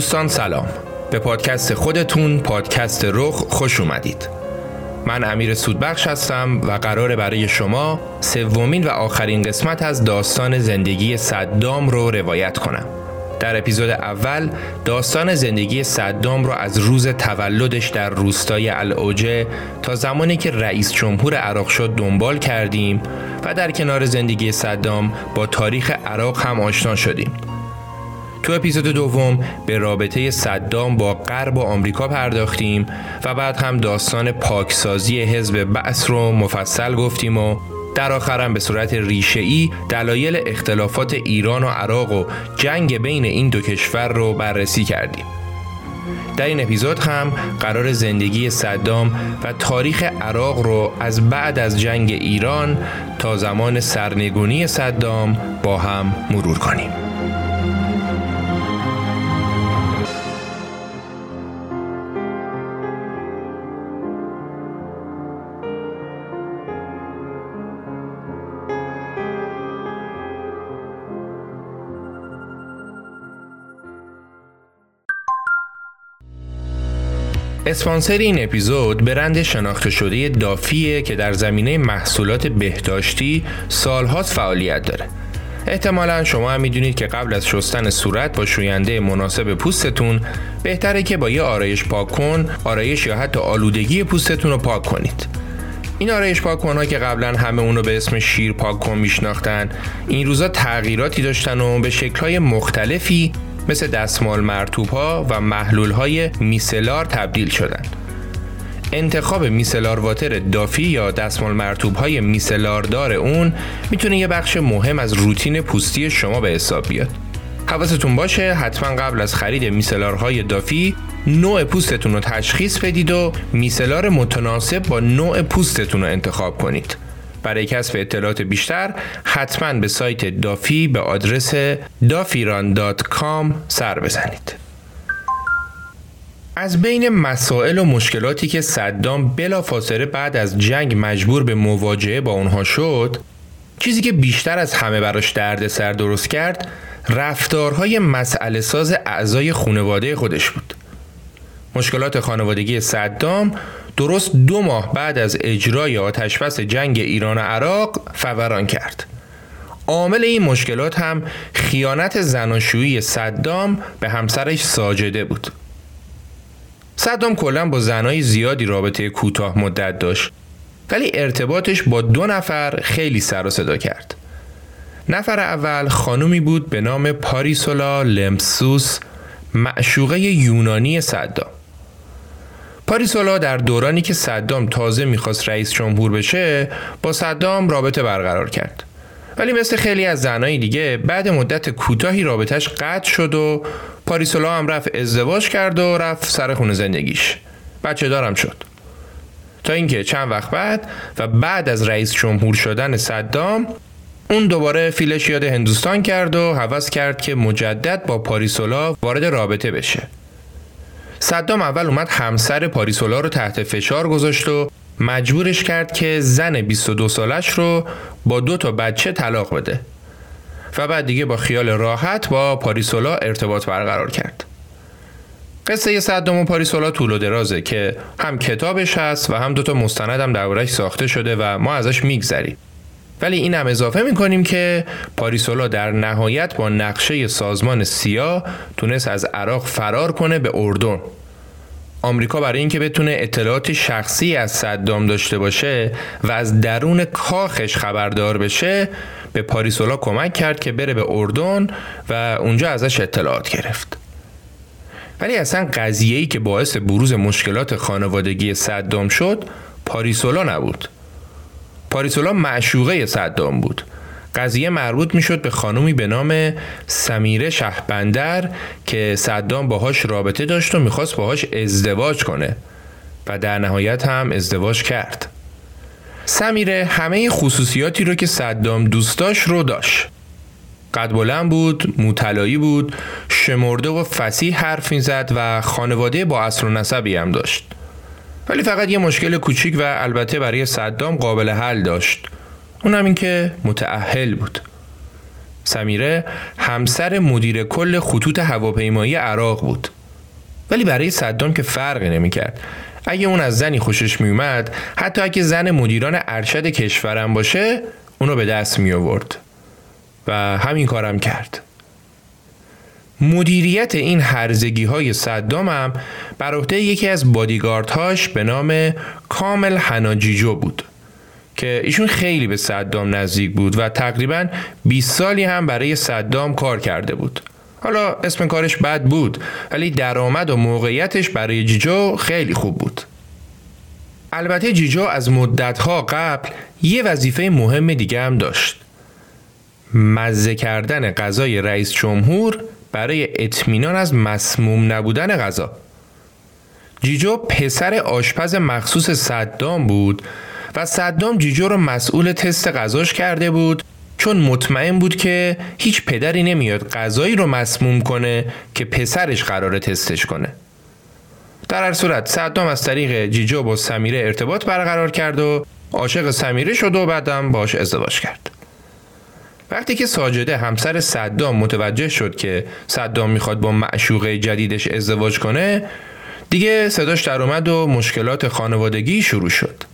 دوستان سلام. به پادکست خودتون پادکست رخ خوش اومدید. من امیر سودبخش هستم و قراره برای شما سومین و آخرین قسمت از داستان زندگی صدام رو روایت کنم. در اپیزود اول داستان زندگی صدام رو از روز تولدش در روستای العوجه تا زمانی که رئیس جمهور عراق شد دنبال کردیم و در کنار زندگی صدام با تاریخ عراق هم آشنا شدیم. تو اپیزود دوم به رابطه صدام با غرب و آمریکا پرداختیم و بعد هم داستان پاکسازی حزب بعث رو مفصل گفتیم و در آخرم به صورت ریشه‌ای دلایل اختلافات ایران و عراق و جنگ بین این دو کشور رو بررسی کردیم. در این اپیزود هم قرار زندگی صدام و تاریخ عراق رو از بعد از جنگ ایران تا زمان سرنگونی صدام با هم مرور کنیم. اسپانسر این اپیزود برند شناخته شده دافیه که در زمینه محصولات بهداشتی سالهاست فعالیت داره. احتمالا شما هم می‌دونید که قبل از شستن صورت با شوینده مناسب پوستتون بهتره که با یه آرایش پاک کن آرایش یا حتی آلودگی پوستتون رو پاک کنید. این آرایش پاک ها که قبلا همه اونو به اسم شیر پاک کن میشناختن این روزا تغییراتی داشتن و به شکلهای مختلفی مثل دستمال مرتوب ها و محلول های میسلار تبدیل شدن انتخاب میسلار واتر دافی یا دستمال مرتوب های میسلار دار اون می‌تونه یه بخش مهم از روتین پوستی شما به حساب بیاد. حواستون باشه حتما قبل از خرید میسلارهای دافی نوع پوستتون رو تشخیص بدید و میسلار متناسب با نوع پوستتون رو انتخاب کنید. برای کسب اطلاعات بیشتر حتما به سایت دافی به آدرس dafiran.com سر بزنید. از بین مسائل و مشکلاتی که صدام بلافاصله بعد از جنگ مجبور به مواجهه با اونها شد چیزی که بیشتر از همه براش درد سر درست کرد رفتارهای مسئله ساز اعضای خانواده خودش بود مشکلات خانوادگی صدام درست دو ماه بعد از اجرای آتشبس جنگ ایران و عراق فوران کرد. عامل این مشکلات هم خیانت زناشویی صدام به همسرش ساجده بود. صدام کلا با زنای زیادی رابطه کوتاه مدت داشت ولی ارتباطش با دو نفر خیلی سر و صدا کرد. نفر اول خانومی بود به نام پاریسولا لمسوس معشوقه یونانی صدام. پاریسولا در دورانی که صدام تازه می‌خواست رئیس جمهور بشه با صدام رابطه برقرار کرد. ولی مثل خیلی از زنهای دیگه بعد مدت کوتاهی رابطش قطع شد و پاریسولا هم رفت ازدواج کرد و رفت سر خونه زندگیش. بچه دارم شد. تا اینکه چند وقت بعد و بعد از رئیس جمهور شدن صدام اون دوباره فیلش یاد هندوستان کرد و حوض کرد که مجدد با پاریسولا وارد رابطه بشه. صدام اول اومد همسر پاریسولا رو تحت فشار گذاشت و مجبورش کرد که زن 22 سالش رو با دو تا بچه طلاق بده. و بعد دیگه با خیال راحت با پاریسولا ارتباط برقرار کرد. قصه صدام و پاریسولا طول و درازه که هم کتابش هست و هم دوتا مستند هم دربارش ساخته شده و ما ازش میگذریم. ولی این هم اضافه می‌کنیم که پاریسولا در نهایت با نقشه سازمان سیا تونست از عراق فرار کنه به اردن. آمریکا برای اینکه بتونه اطلاعات شخصی از صدام داشته باشه و از درون کاخش خبردار بشه به پاریسولا کمک کرد که بره به اردن و اونجا ازش اطلاعات گرفت. ولی اصلا قضیه ای که باعث بروز مشکلات خانوادگی صدام شد پاریسولا نبود. پاریسولا معشوقه صدام بود. قضیه مربوط می‌شد به خانومی به نام سمیره شهبندر که صدام باهاش رابطه داشت و می‌خواست باهاش ازدواج کنه و در نهایت هم ازدواج کرد. سمیره همه خصوصیاتی رو که صدام دوست داشت رو داشت. قد بلند بود، مطلعی بود، شمرده و فسیح حرف می‌زد و خانواده با اصل و نسبی هم داشت. ولی فقط یه مشکل کوچیک و البته برای صدام قابل حل داشت. اونم این که متعهل بود. سمیره همسر مدیر کل خطوط هواپیمایی عراق بود. ولی برای صدام که فرقی نمی‌کرد. اگه اون از زنی خوشش میومد حتی اگه زن مدیران ارشد کشورم باشه اونو به دست می آورد و همین کارم کرد. مدیریت این هرزگی های صدام هم بر عهده یکی از بادیگاردهاش به نام کامل حناجیجو بود که ایشون خیلی به صدام نزدیک بود و تقریبا 20 سالی هم برای صدام کار کرده بود. حالا اسم کارش بد بود ولی درآمد و موقعیتش برای جیجو خیلی خوب بود. البته جیجو از مدتها قبل یه وظیفه مهم دیگه هم داشت. مزه کردن غذای رئیس جمهور برای اطمینان از مسموم نبودن غذا. جیجو پسر آشپز مخصوص صدام بود و صدام جیجو رو مسئول تست غذاش کرده بود چون مطمئن بود که هیچ پدری نمیاد غذایی رو مسموم کنه که پسرش قراره تستش کنه. در هر صورت صدام از طریق جیجو با سمیره ارتباط برقرار کرد و عاشق سمیره شد و بعدم باش ازدواج کرد. وقتی که ساجده همسر صدام متوجه شد که صدام می‌خواد با معشوقه جدیدش ازدواج کنه دیگه صداش در اومد و مشکلات خانوادگی شروع شد.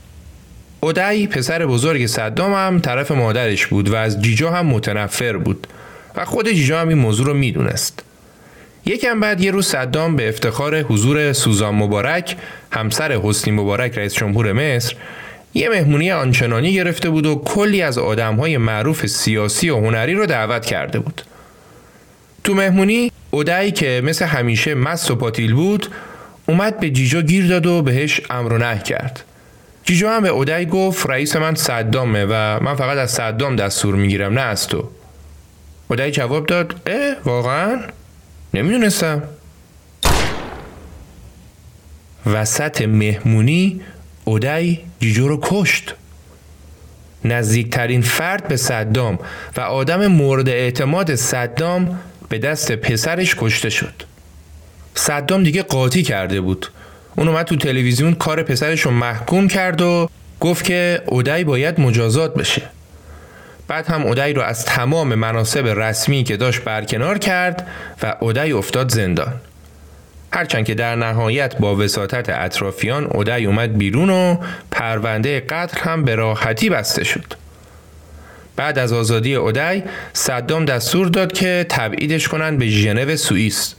اودعی پسر بزرگ صدام هم طرف مادرش بود و از جیجا هم متنفر بود و خود جیجا هم این موضوع رو می‌دونست. یکم بعد یه روز صدام به افتخار حضور سوزان مبارک همسر حسنی مبارک رئیس جمهور مصر یه مهمونی آنچنانی گرفته بود و کلی از آدمهای معروف سیاسی و هنری رو دعوت کرده بود. تو مهمونی اودعی که مثل همیشه مست و پاتیل بود اومد به جیجا گیر داد و بهش امر و نه کرد. جیجو هم به اودعی گفت رئیس من صدامه و من فقط از صدام دستور می‌گیرم نه از تو. اودعی جواب داد اه واقعا؟ نمی‌دونستم. وسط مهمونی اودعی جیجو رو کشت. نزدیکترین فرد به صدام و آدم مورد اعتماد صدام به دست پسرش کشته شد. صدام دیگه قاطی کرده بود. اون اومد تو تلویزیون کار پسرش رو محکوم کرد و گفت که اودعی باید مجازات بشه. بعد هم اودعی رو از تمام مناسب رسمی که داشت برکنار کرد و اودعی افتاد زندان. هرچند که در نهایت با وساطت اطرافیان اودعی اومد بیرون و پرونده قتل هم به راحتی بسته شد. بعد از آزادی اودعی صدام دستور داد که تبعیدش کنن به ژنو سوئیس.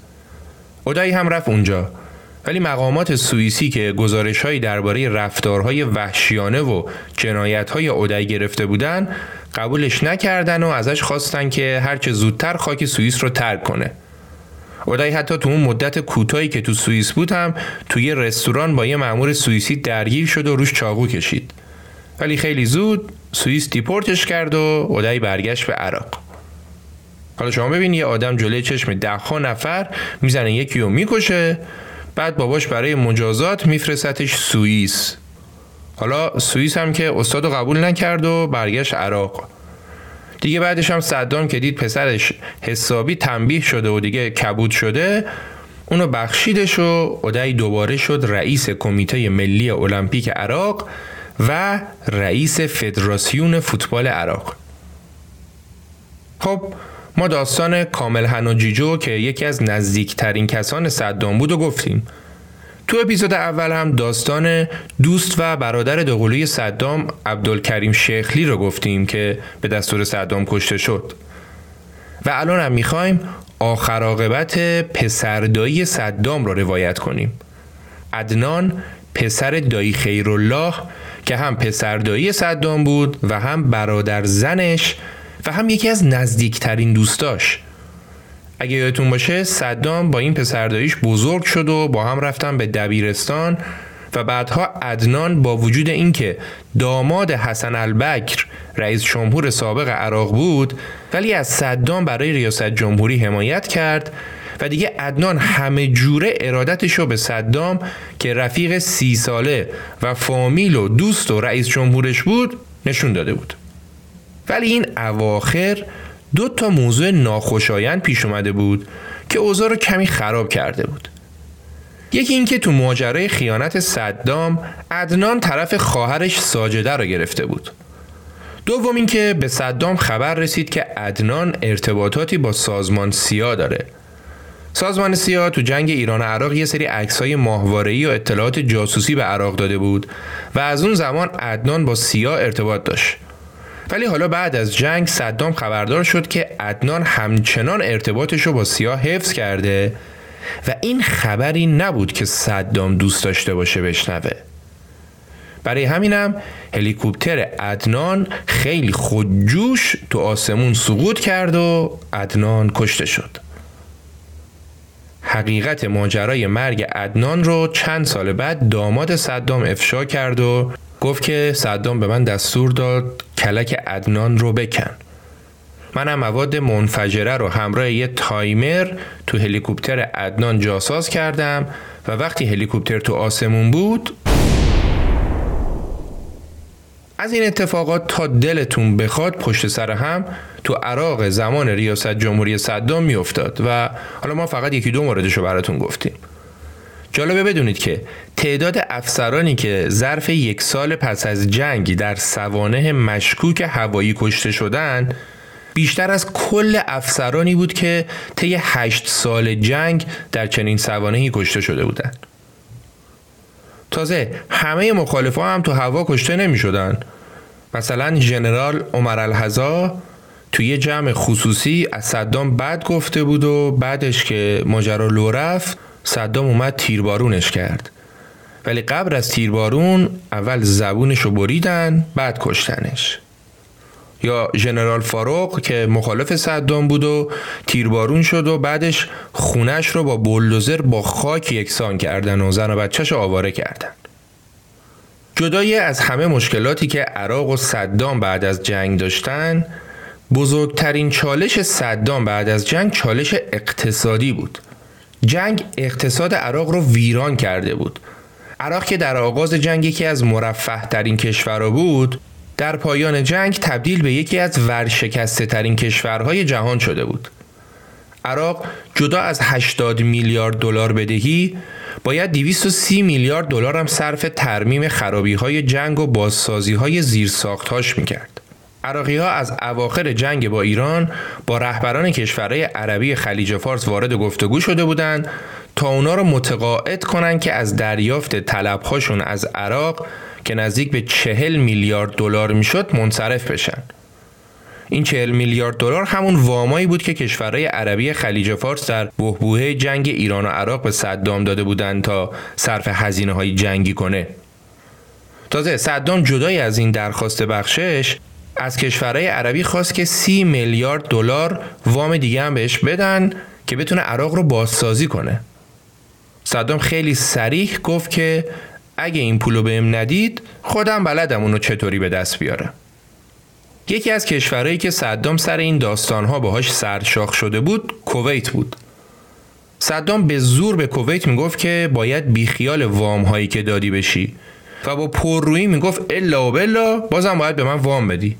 اودعی هم رفت اونجا. ولی مقامات سوئیسی که گزارش هایی درباره رفتارهای وحشیانه و جنایت های اودعی گرفته بودن قبولش نکردن و ازش خواستن که هرچه زودتر خاک سوئیس رو ترک کنه. اودعی حتی تو اون مدت کوتاهی که تو سوئیس بود هم توی رستوران با یه مأمور سوئیسی درگیر شد و روش چاقو کشید. ولی خیلی زود سوئیس دیپورتش کرد و اودعی برگشت به عراق. حالا شما ببین یه آدم جلوی چشم ده نفر می‌زنه یکی رو می‌کشه بعد باباش برای مجازات میفرستتش سوئیس. حالا سوئیس هم که استاد قبول نکرد و برگشت عراق. دیگه بعدش هم صدام که دید پسرش حسابی تنبیه شده و دیگه کبود شده اونو بخشیدش و اودعی دوباره شد رئیس کمیته ملی المپیک عراق و رئیس فدراسیون فوتبال عراق. خب ما داستان کامل هنوجیجو که یکی از نزدیکترین کسان صدام بود و گفتیم. تو اپیزود اول هم داستان دوست و برادر دوقلوی صدام عبدالکریم شیخلی رو گفتیم که به دستور صدام کشته شد. و الان هم می‌خوایم آخر عاقبت پسردایی صدام رو روایت کنیم. عدنان پسر دایی خیرالله که هم پسردایی صدام بود و هم برادر زنش و هم یکی از نزدیکترین دوستاش. اگه یادتون باشه صدام با این پسرداییش بزرگ شد و با هم رفتن به دبیرستان و بعدها عدنان با وجود اینکه داماد حسن البکر رئیس جمهور سابق عراق بود ولی از صدام برای ریاست جمهوری حمایت کرد و دیگه عدنان همه جوره ارادتش رو به صدام که رفیق سی ساله و فامیل و دوست و رئیس جمهورش بود نشون داده بود. ولی این اواخر دو تا موضوع ناخوشایند پیش اومده بود که اوضاع رو کمی خراب کرده بود. یکی اینکه تو ماجرای خیانت صدام عدنان طرف خواهرش ساجده رو گرفته بود. دوم اینکه به صدام خبر رسید که عدنان ارتباطاتی با سازمان سیا داره. سازمان سیا تو جنگ ایران و عراق یه سری عکسای ماهواره‌ای و اطلاعات جاسوسی به عراق داده بود و از اون زمان عدنان با سیا ارتباط داشت. ولی حالا بعد از جنگ صدام خبردار شد که عدنان همچنان ارتباطش رو با سیا حفظ کرده و این خبری نبود که صدام دوست داشته باشه بشنوه. برای همینم هلیکوپتر عدنان خیلی خودجوش تو آسمون سقوط کرد و عدنان کشته شد. حقیقت ماجرای مرگ عدنان رو چند سال بعد داماد صدام افشا کرد و گفت که صدام به من دستور داد کلک عدنان رو بکن. منم مواد منفجره رو همراه یه تایمر تو هلیکوپتر عدنان جاساز کردم و وقتی هلیکوپتر تو آسمون بود از این اتفاقات تا دلتون بخواد پشت سر هم تو عراق زمان ریاست جمهوری صدام میافتاد و حالا ما فقط یکی دو موردش رو براتون گفتیم. جالبه بدونید که تعداد افسرانی که ظرف یک سال پس از جنگ در سوانه مشکوک هوایی کشته شدن بیشتر از کل افسرانی بود که طی هشت سال جنگ در چنین سوانهی کشته شده بودند. تازه همه مخالفا هم تو هوا کشته نمی شدن. مثلا ژنرال عمر الحزا توی جمع خصوصی از صدام بد گفته بود و بعدش که ماجرا لو رفت صدام اومد تیربارونش کرد. ولی قبل از تیربارون اول زبونش رو بریدن بعد کشتنش. یا ژنرال فاروق که مخالف صدام بود و تیربارون شد و بعدش خونش رو با بولدوزر با خاک یکسان کردن و زن و بچهش آواره کردن. جدای از همه مشکلاتی که عراق و صدام بعد از جنگ داشتن بزرگترین چالش صدام بعد از جنگ چالش اقتصادی بود. جنگ اقتصاد عراق رو ویران کرده بود عراق که در آغاز جنگ یکی از مرفه ترین کشورها بود در پایان جنگ تبدیل به یکی از ورشکسته ترین کشورهای جهان شده بود عراق جدا از 80 میلیارد دلار بدهی باید 230 میلیارد دلار هم صرف ترمیم خرابی های جنگ و بازسازی های زیرساختهاش می‌کرد. عراقی ها از اواخر جنگ با ایران با رهبران کشورهای عربی خلیج فارس وارد گفتگو شده بودند تا اونا رو متقاعد کنند که از دریافت طلبهاشون از عراق که نزدیک به چهل میلیارد دلار می‌شد منصرف بشن. این چهل میلیارد دلار همون وامایی بود که کشورهای عربی خلیج فارس در بهبوه جنگ ایران و عراق به صدام داده بودند تا صرف هزینه های جنگی کنه. تازه صدام جدای از این درخواست بخشش از کشورهای عربی خواست که سی میلیارد دلار وام دیگه هم بهش بدن که بتونه عراق رو بازسازی کنه. صدام خیلی سریح گفت که اگه این پولو بهم ندید خودم بلدم اونو چطوری به دست بیارم یکی از کشورهایی که صدام سر این داستانها باهاش سرشاخ شده بود کویت بود. صدام به زور به کویت می‌گفت که باید بیخیال وام هایی که دادی بشی و با پررویی می‌گفت الا و بلا بازم باید به من وام بدی.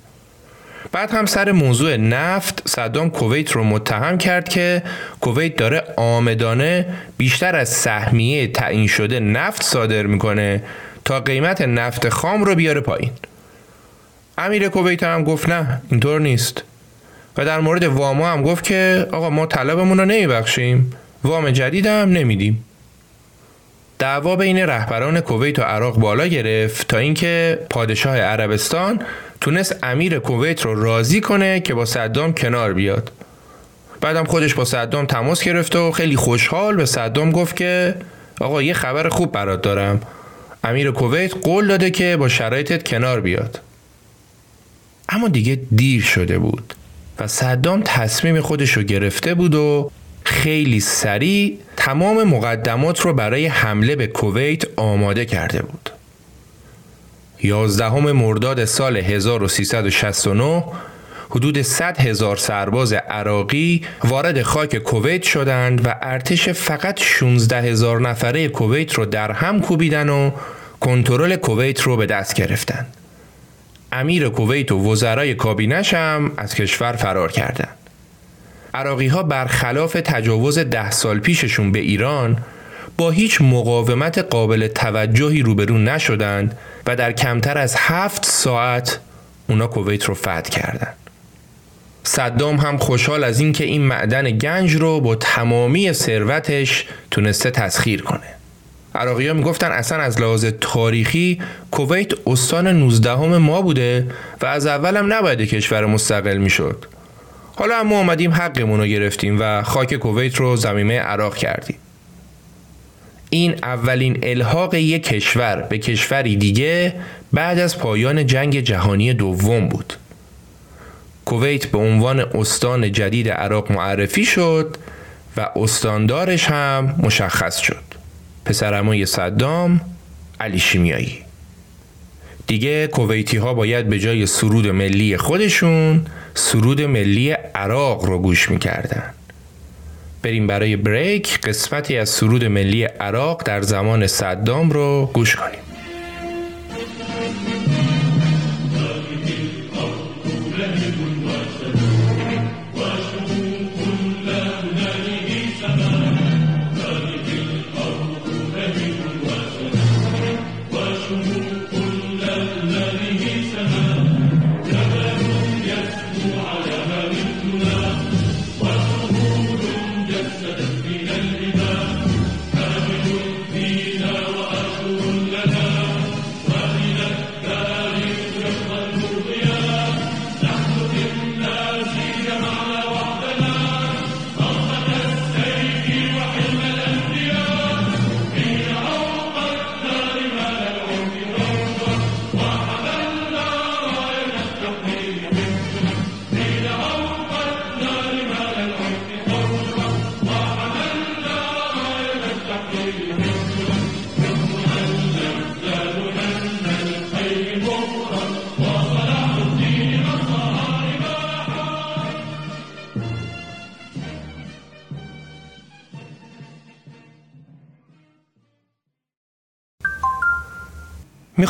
بعد هم سر موضوع نفت صدام کویت رو متهم کرد که کویت داره آمدانه بیشتر از سهمیه تعیین شده نفت صادر می‌کنه تا قیمت نفت خام رو بیاره پایین. امیر کویت هم گفت نه اینطور نیست. و در مورد واما هم گفت که آقا ما طلبمون رو نمیبخشیم. وام جدید هم نمیدیم. دعوا بین رهبران کویت و عراق بالا گرفت تا اینکه پادشاه عربستان تونست امیر کویت رو راضی کنه که با صدام کنار بیاد. بعدم خودش با صدام تماس گرفت و خیلی خوشحال به صدام گفت که آقا یه خبر خوب برات دارم. امیر کویت قول داده که با شرایطت کنار بیاد. اما دیگه دیر شده بود و صدام تصمیم خودش رو گرفته بود و خیلی سریع تمام مقدمات رو برای حمله به کویت آماده کرده بود. 11 مرداد سال 1369 حدود 100 هزار سرباز عراقی وارد خاک کویت شدند و ارتش فقط 16 هزار نفره کویت رو در هم کوبیدن و کنترل کویت رو به دست گرفتند. امیر کویت و وزرای کابینش هم از کشور فرار کردند. عراقی ها برخلاف تجاوز ده سال پیششون به ایران با هیچ مقاومت قابل توجهی روبرو نشدند و در کمتر از هفت ساعت اونا کویت رو فتح کردن. صدام هم خوشحال از اینکه این معدن گنج رو با تمامی ثروتش تونسته تسخیر کنه. عراقی ها می‌گفتن اصلا از لحاظ تاریخی کویت استان 19 ما بوده و از اولم نباید کشور مستقل می‌شد. حالا ما آمدیم حقمون رو گرفتیم و خاک کویت رو زمینه عراق کردیم. این اولین الحاق یک کشور به کشوری دیگه بعد از پایان جنگ جهانی دوم بود. کویت به عنوان استان جدید عراق معرفی شد و استاندارش هم مشخص شد. پسرمای صدام علی شیمیایی. دیگه کویتی ها باید به جای سرود ملی خودشون سرود ملی عراق رو گوش می‌کردن. بریم برای بریک. قسمتی از سرود ملی عراق در زمان صدام رو گوش کنیم.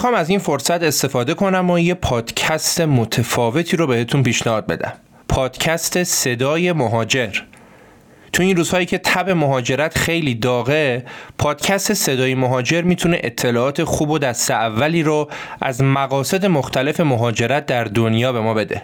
می‌خوام از این فرصت استفاده کنم و یه پادکست متفاوتی رو بهتون پیشنهاد بدم. پادکست صدای مهاجر. تو این روزهایی که تب مهاجرت خیلی داغه پادکست صدای مهاجر می‌تونه اطلاعات خوب و دست اولی رو از مقاصد مختلف مهاجرت در دنیا به ما بده.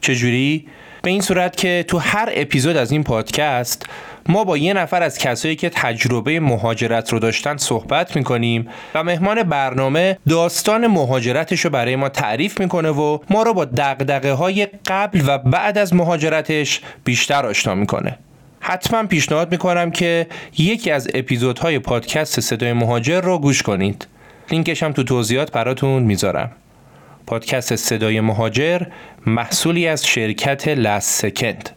چجوری؟ به این صورت که تو هر اپیزود از این پادکست ما با یه نفر از کسایی که تجربه مهاجرت رو داشتن صحبت می‌کنیم و مهمان برنامه داستان مهاجرتش رو برای ما تعریف می‌کنه و ما رو با دقدقه های قبل و بعد از مهاجرتش بیشتر آشنا می‌کنه. حتما پیشنهاد می‌کنم که یکی از اپیزودهای پادکست صدای مهاجر رو گوش کنید. لینکش هم تو توضیحات براتون می‌ذارم. پادکست صدای مهاجر محصولی از شرکت لس سکند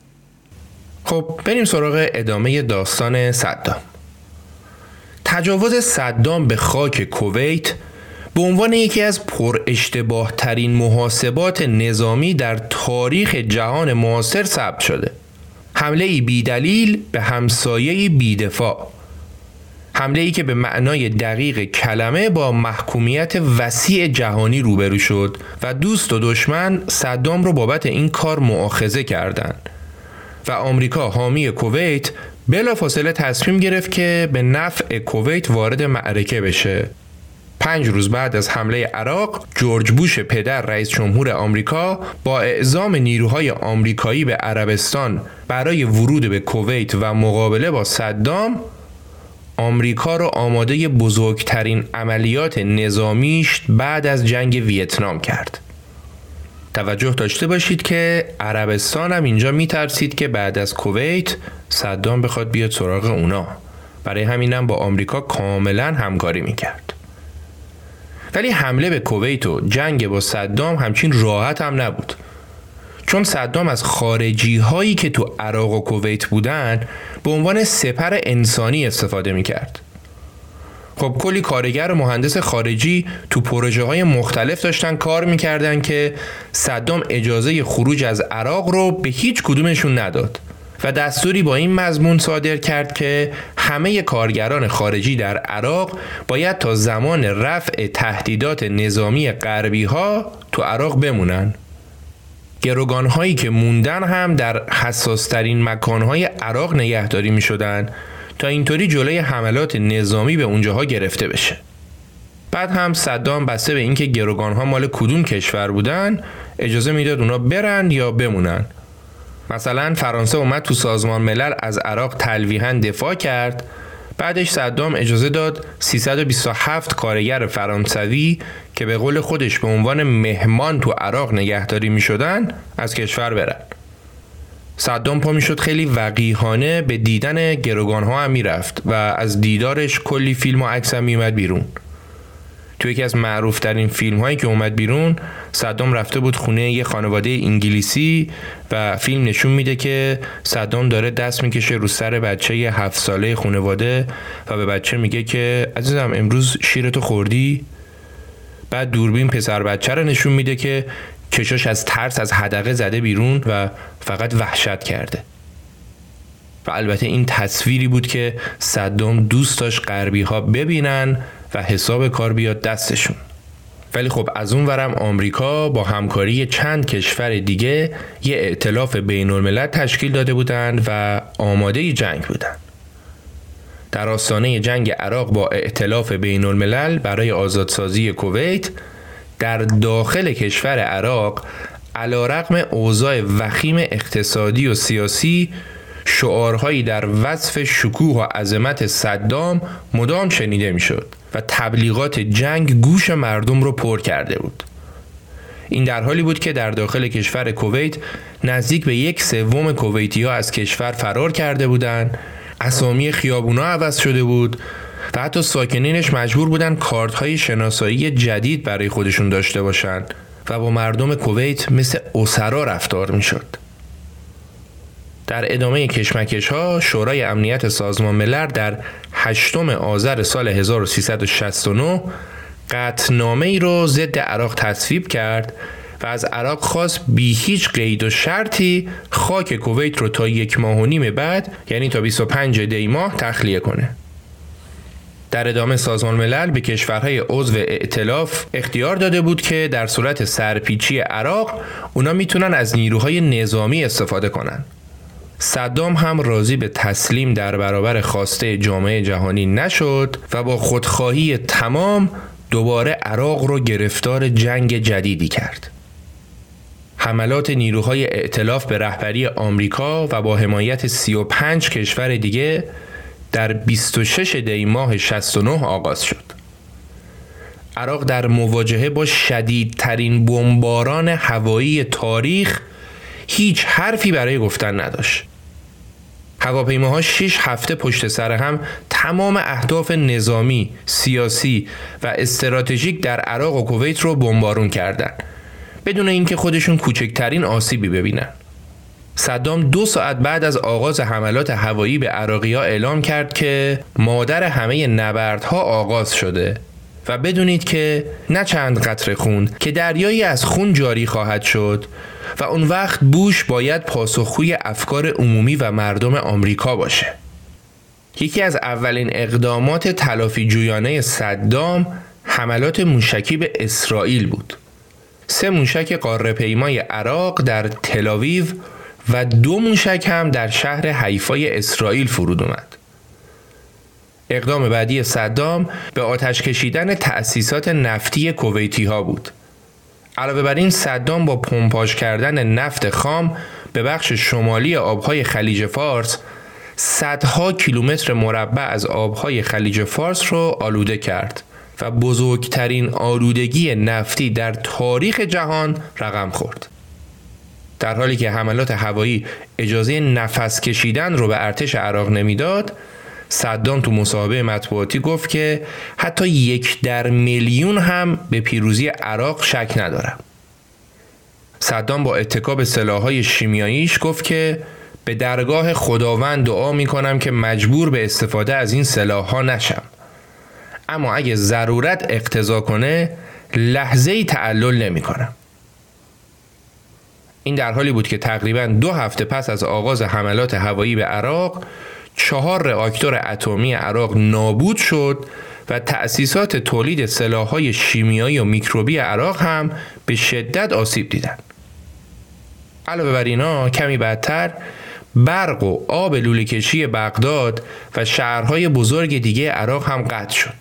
خب بریم سراغ ادامه داستان صدام. تجاوز صدام به خاک کویت به عنوان یکی از پر اشتباه ترین محاسبات نظامی در تاریخ جهان معاصر ثبت شده. حمله ای بی دلیل به همسایه بیدفاع. حمله ای که به معنای دقیق کلمه با محکومیت وسیع جهانی روبرو شد و دوست و دشمن صدام رو بابت این کار معاخزه کردند و آمریکا حامی کویت بلا فاصله تصمیم گرفت که به نفع کویت وارد معرکه بشه. پنج روز بعد از حمله عراق جورج بوش پدر رئیس جمهور آمریکا با اعزام نیروهای آمریکایی به عربستان برای ورود به کویت و مقابله با صدام آمریکا را آماده بزرگترین عملیات نظامیش بعد از جنگ ویتنام کرد. توجه داشته باشید که عربستان هم اینجا میترسید که بعد از کویت صدام بخواد بیاد سراغ اونا. برای همینم با آمریکا کاملا همکاری می‌کرد. ولی حمله به کویت و جنگ با صدام همچین راحت هم نبود. چون صدام از خارجی هایی که تو عراق و کویت بودن به عنوان سپر انسانی استفاده می‌کرد. خب کلی کارگر و مهندس خارجی تو پروژه های مختلف داشتن کار می‌کردن که صدام اجازه خروج از عراق رو به هیچ کدومشون نداد و دستوری با این مضمون صادر کرد که همه کارگران خارجی در عراق باید تا زمان رفع تهدیدات نظامی غربی ها تو عراق بمونن. گروگان هایی که موندن هم در حساسترین مکان های عراق نگهداری می شدن تا اینطوری جلوی حملات نظامی به اونجاها گرفته بشه. بعد هم صدام بسته به اینکه گروگان ها مال کدوم کشور بودن اجازه می‌داد اونا برن یا بمونن. مثلا فرانسه اومد تو سازمان ملل از عراق تلویحا دفاع کرد. بعدش صدام اجازه داد 327 کارگر فرانسوی که به قول خودش به عنوان مهمان تو عراق نگهداری می شدن از کشور برن. صدام پا می شد خیلی وقیهانه به دیدن گروگان ها هم می رفت و از دیدارش کلی فیلم و عکس هم می بیرون. تو یکی از معروف ترین فیلم هایی که اومد بیرون صدام رفته بود خونه یه خانواده انگلیسی و فیلم نشون میده که صدام داره دست می‌کشه رو سر بچه یه هفت ساله خانواده و به بچه میگه که عزیزم امروز شیرتو خوردی؟ بعد دوربین پسر بچه رو نشون میده که چشاش از ترس از حدقه زده بیرون و فقط وحشت کرده. و البته این تصویری بود که صدام دوست داشت غربی ها ببینن و حساب کار بیاد دستشون ولی خب از اون ورم آمریکا با همکاری چند کشور دیگه یه ائتلاف بین الملل تشکیل داده بودند و آماده جنگ بودند. در آستانه جنگ عراق با ائتلاف بین الملل برای آزادسازی کویت در داخل کشور عراق علا رقم اوضاع وخیم اقتصادی و سیاسی شعارهایی در وصف شکوه و عظمت صدام مدام شنیده می‌شد و تبلیغات جنگ گوش مردم رو پر کرده بود این در حالی بود که در داخل کشور کویت نزدیک به یک سوم کویتی ها از کشور فرار کرده بودند اسامی خیابونا عوض شده بود و حتی ساکنینش مجبور بودن کارت های شناسایی جدید برای خودشون داشته باشند و با مردم کویت مثل اسرا رفتار می‌شد. در ادامه کشمکش ها شورای امنیت سازمان ملل در 8 آذر سال 1369 قطنامه ای رو ضد عراق تصویب کرد و از عراق خواست بی هیچ قید و شرطی خاک کویت رو تا یک ماه و نیم بعد یعنی تا 25 دی ماه تخلیه کنه. در ادامه سازمان ملل به کشورهای عضو ائتلاف اختیار داده بود که در صورت سرپیچی عراق اونا می‌تونن از نیروهای نظامی استفاده کنن. صدام هم راضی به تسلیم در برابر خواسته جامعه جهانی نشد و با خودخواهی تمام دوباره عراق رو گرفتار جنگ جدیدی کرد. حملات نیروهای ائتلاف به رهبری آمریکا و با حمایت 35 کشور دیگه در 26 دی ماه 69 آغاز شد. عراق در مواجهه با شدیدترین بمباران هوایی تاریخ هیچ حرفی برای گفتن نداشت. هواپیماها 6 هفته پشت سر هم تمام اهداف نظامی، سیاسی و استراتژیک در عراق و کویت رو بمبارون کردند بدون اینکه خودشون کوچکترین آسیبی ببینن. صدام دو ساعت بعد از آغاز حملات هوایی به عراقی ها اعلام کرد که مادر همه نبردها آغاز شده و بدونید که نه چند قطر خون که دریایی از خون جاری خواهد شد و اون وقت بوش باید پاسخگوی افکار عمومی و مردم آمریکا باشه. یکی از اولین اقدامات تلافی جویانه صدام حملات موشکی به اسرائیل بود. سه موشک قاره پیمای عراق در تلاویو و دو موشک هم در شهر حیفای اسرائیل فرود اومد. اقدام بعدی صدام به آتش کشیدن تأسیسات نفتی کویتی ها بود. علاوه بر این صدام با پمپاژ کردن نفت خام به بخش شمالی آبهای خلیج فارس صدها کیلومتر مربع از آبهای خلیج فارس رو آلوده کرد و بزرگترین آلودگی نفتی در تاریخ جهان رقم خورد. در حالی که حملات هوایی اجازه نفس کشیدن رو به ارتش عراق نمی‌داد، صدام تو مصاحبه مطبوعاتی گفت که حتی یک در میلیون هم به پیروزی عراق شک ندارم. صدام با اتکا به سلاحهای شیمیاییش گفت که به درگاه خداوند دعا می کنم که مجبور به استفاده از این سلاح ها نشم. اما اگه ضرورت اقتضا کنه لحظه ای تعلل نمی کنم. این در حالی بود که تقریبا دو هفته پس از آغاز حملات هوایی به عراق چهار راکتور اتمی عراق نابود شد و تأسیسات تولید سلاحهای شیمیایی و میکروبی عراق هم به شدت آسیب دیدند. علاوه بر اینا کمی بعدتر برق و آب لوله کشی بغداد و شهرهای بزرگ دیگه عراق هم قطع شد.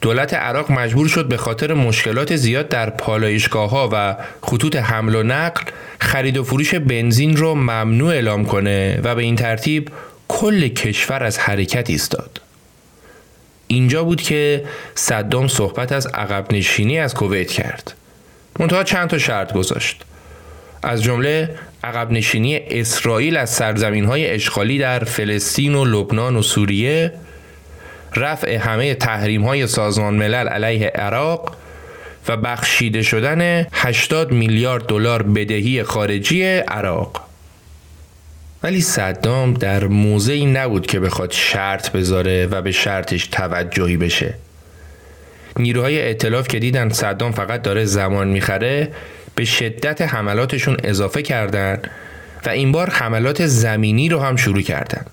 دولت عراق مجبور شد به خاطر مشکلات زیاد در پالایشگاه ها و خطوط حمل و نقل خرید و فروش بنزین رو ممنوع اعلام کنه و به این ترتیب کل کشور از حرکت ایستاد. اینجا بود که صدام صحبت از عقب نشینی از کویت کرد. منتها چند تا شرط گذاشت. از جمله عقب نشینی اسرائیل از سرزمین های اشغالی در فلسطین و لبنان و سوریه رفع همه تحریم های سازمان ملل علیه عراق و بخشیده شدن 80 میلیارد دلار بدهی خارجی عراق ولی صدام در موضعی نبود که بخواد شرط بذاره و به شرطش توجهی بشه نیروهای ائتلاف که دیدن صدام فقط داره زمان می‌خره به شدت حملاتشون اضافه کردند و این بار حملات زمینی رو هم شروع کردند.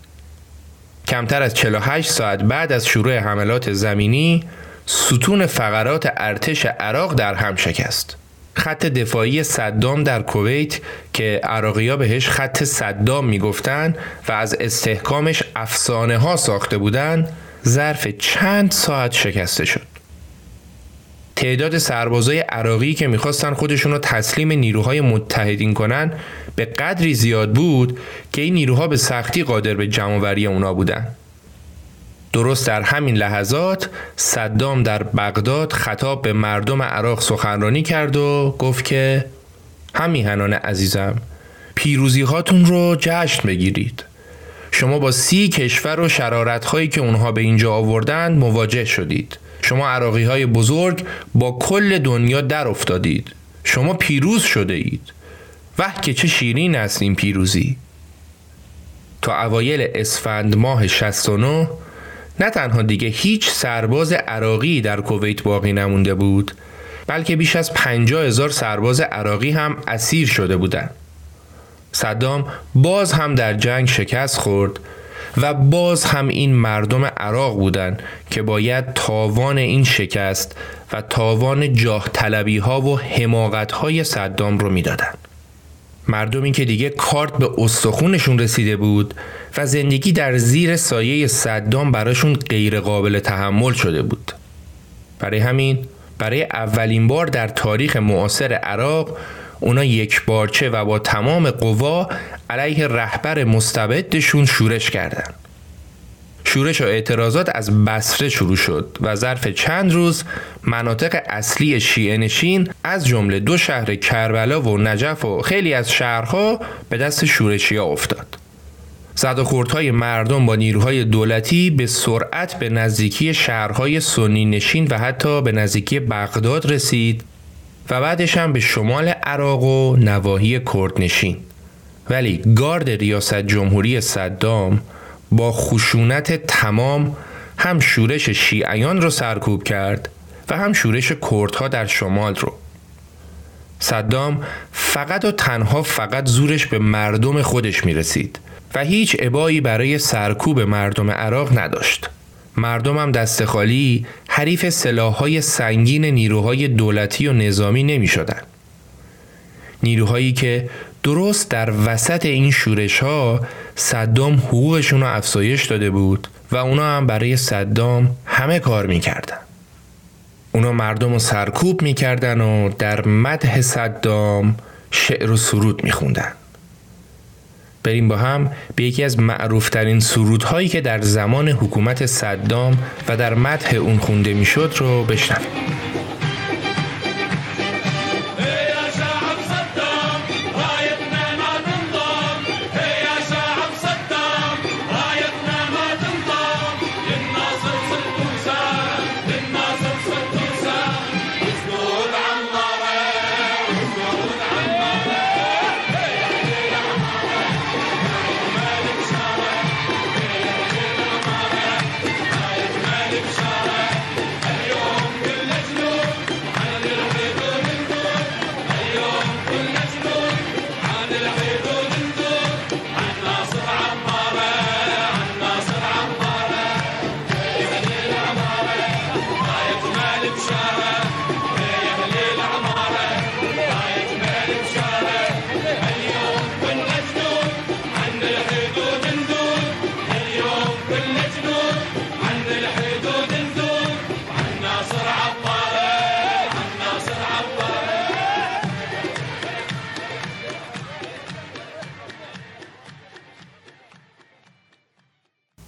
کمتر از 48 ساعت بعد از شروع حملات زمینی ستون فقرات ارتش عراق در هم شکست. خط دفاعی صدام در کویت که عراقیا بهش خط صدام می‌گفتن و از استحکامش افسانه ها ساخته بودن ظرف چند ساعت شکسته شد. تعداد سربازای عراقی که می‌خواستن خودشون رو تسلیم نیروهای متحدین کنن به قدری زیاد بود که این نیروها به سختی قادر به جمعوری اونا بودن. درست در همین لحظات صدام در بغداد خطاب به مردم عراق سخنرانی کرد و گفت که همیهنان عزیزم پیروزی هاتون رو جشن بگیرید. شما با سی کشور و شرارت هایی که اونها به اینجا آوردن مواجه شدید. شما عراقی های بزرگ با کل دنیا در افتادید. شما پیروز شده اید وح که چه شیرین است این پیروزی. تا اوایل اسفند ماه 69 نه تنها دیگه هیچ سرباز عراقی در کویت باقی نمونده بود بلکه بیش از پنجاه هزار سرباز عراقی هم اسیر شده بودند. صدام باز هم در جنگ شکست خورد و باز هم این مردم عراق بودند که باید تاوان این شکست و تاوان جاه طلبی ها و حماقت های صدام رو می‌دادند. مردمی که دیگه کارت به استخونشون رسیده بود و زندگی در زیر سایه صدام براشون غیر قابل تحمل شده بود. برای همین برای اولین بار در تاریخ معاصر عراق اونا یک بارچه و با تمام قوا علیه رهبر مستبدشون شورش کردند. شورش و اعتراضات از بسره شروع شد و ظرف چند روز مناطق اصلی شیعه نشین از جمله دو شهر کربلا و نجف و خیلی از شهرها به دست شورشی ها افتاد. زد و خوردهای مردم با نیروهای دولتی به سرعت به نزدیکی شهرهای سنی نشین و حتی به نزدیکی بغداد رسید و بعدش هم به شمال عراق و نواحی کردنشین ولی گارد ریاست جمهوری صدام با خشونت تمام هم شورش شیعیان رو سرکوب کرد و هم شورش کردها در شمال رو صدام فقط و تنها فقط زورش به مردم خودش می رسید و هیچ عبایی برای سرکوب مردم عراق نداشت مردمم دست خالی حریف سلاحهای سنگین نیروهای دولتی و نظامی نمی شدن. نیروهایی که درست در وسط این شورش ها صدام حقوقشون رو افزایش داده بود و اونا هم برای صدام همه کار می‌کردن. اونا مردم رو سرکوب می‌کردن و در مدح صدام شعر و سرود میخوندن. بریم با هم به یکی از معروفترین سرودهایی که در زمان حکومت صدام و در مدح اون خونده می‌شد رو بشنویم.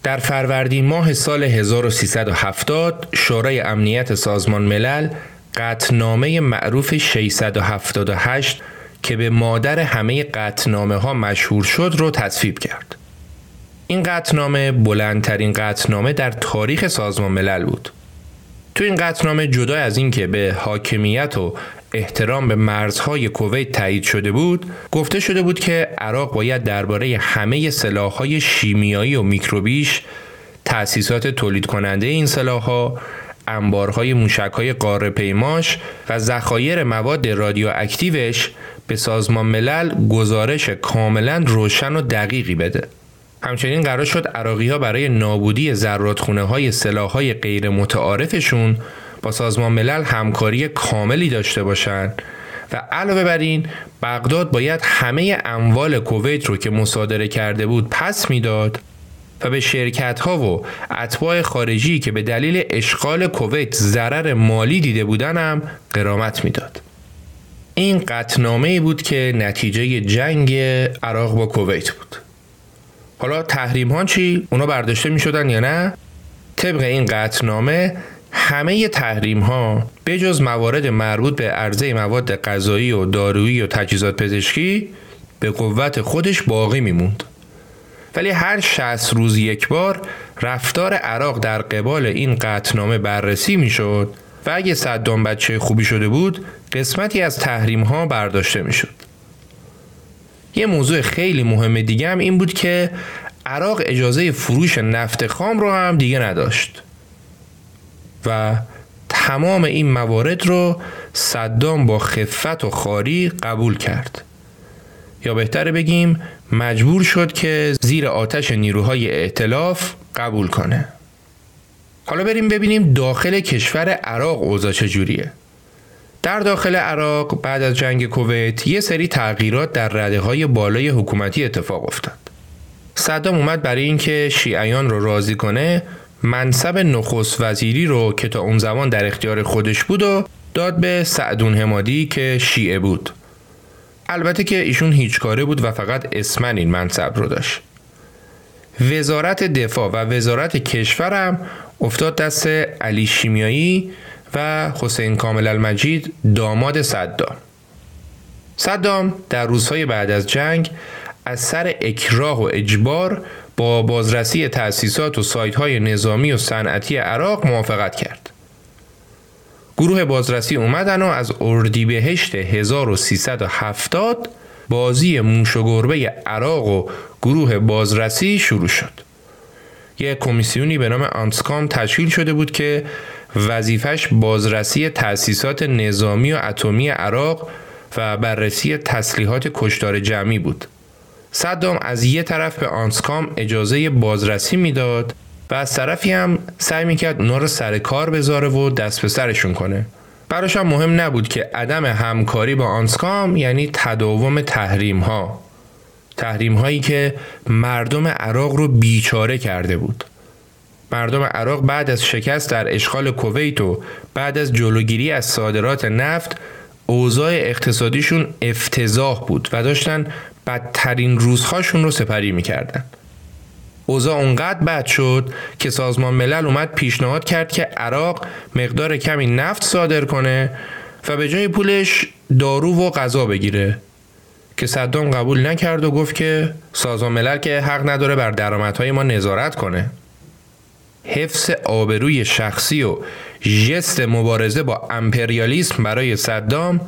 در فروردین ماه سال 1370 شورای امنیت سازمان ملل قطنامه معروف 678 که به مادر همه قطنامه ها مشهور شد رو تصویب کرد. این قطنامه بلندترین قطنامه در تاریخ سازمان ملل بود. تو این قطنامه جدا از اینکه به حاکمیت و احترام به مرزهای کویت تایید شده بود گفته شده بود که عراق باید درباره همه سلاحهای شیمیایی و میکروبیش تأسیسات تولید کننده این سلاحها انبارهای موشکهای قاره پیماش و ذخایر مواد رادیواکتیوش به سازمان ملل گزارش کاملا روشن و دقیقی بده. همچنین قرار شد عراقی ها برای نابودی زرادخونه های سلاح های غیر متعارفشون با سازمان ملل همکاری کاملی داشته باشند و علاوه بر این بغداد باید همه اموال کویت رو که مصادره کرده بود پس می‌داد و به شرکت ها و اتباع خارجی که به دلیل اشغال کویت ضرر مالی دیده بودن هم قرامت می‌داد. این قطنامه بود که نتیجه جنگ عراق با کویت بود. حالا تحریم ها چی؟ اونا برداشته می شدن یا نه؟ طبق این قطنامه همه تحریم ها جز موارد مربوط به عرضه مواد غذایی و دارویی و تجهیزات پزشکی به قوت خودش باقی میموند. ولی هر 60 روز یک بار رفتار عراق در قبال این قطنامه بررسی می‌شد و اگه صدام بچه خوبی شده بود قسمتی از تحریم ها برداشته می‌شد. یه موضوع خیلی مهم دیگه هم این بود که عراق اجازه فروش نفت خام رو هم دیگه نداشت و تمام این موارد رو صدام با خفت و خاری قبول کرد. یا بهتره بگیم مجبور شد که زیر آتش نیروهای ائتلاف قبول کنه. حالا بریم ببینیم داخل کشور عراق اوضاع چجوریه در داخل عراق بعد از جنگ کویت یه سری تغییرات در رده های بالای حکومتی اتفاق افتاد. صدام اومد برای اینکه شیعیان رو راضی کنه منصب نخست وزیری رو که تا اون زمان در اختیار خودش بود و داد به سعدون همادی که شیعه بود. البته که ایشون هیچ کاره بود و فقط اسمن این منصب رو داشت. وزارت دفاع و وزارت کشورم افتاد دست علی شیمیایی و حسین کامل المجید داماد صدام صدام در روزهای بعد از جنگ از سر اکراه و اجبار با بازرسی تأسیسات و سایت های نظامی و صنعتی عراق موافقت کرد. گروه بازرسی اومدن و از اردیبهشت 1370 بازی موش و گربه عراق و گروه بازرسی شروع شد. یک کمیسیونی به نام آنسکام تشکیل شده بود که وظیفش بازرسی تأسیسات نظامی و اتمی عراق و بررسی تسلیحات کشتار جمعی بود. صدام از یه طرف به آنسکام اجازه بازرسی می‌داد و از طرفی هم سعی می‌کرد اونا رو سر کار بذاره و دست به سرشون کنه. براش هم مهم نبود که عدم همکاری با آنسکام یعنی تداوم تحریم ها. تحریم هایی که مردم عراق رو بیچاره کرده بود. مردم عراق بعد از شکست در اشغال کویت و بعد از جلوگیری از صادرات نفت اوضاع اقتصادیشون افتضاح بود و داشتن بدترین روزهاشون رو سپری می‌کردن. اوضاع اونقدر بد شد که سازمان ملل اومد پیشنهاد کرد که عراق مقدار کمی نفت صادر کنه و به جای پولش دارو و غذا بگیره که صدام قبول نکرد و گفت که سازمان ملل که حق نداره بر درآمدهای ما نظارت کنه. حفظ آبروی شخصی و ژست مبارزه با امپریالیسم برای صدام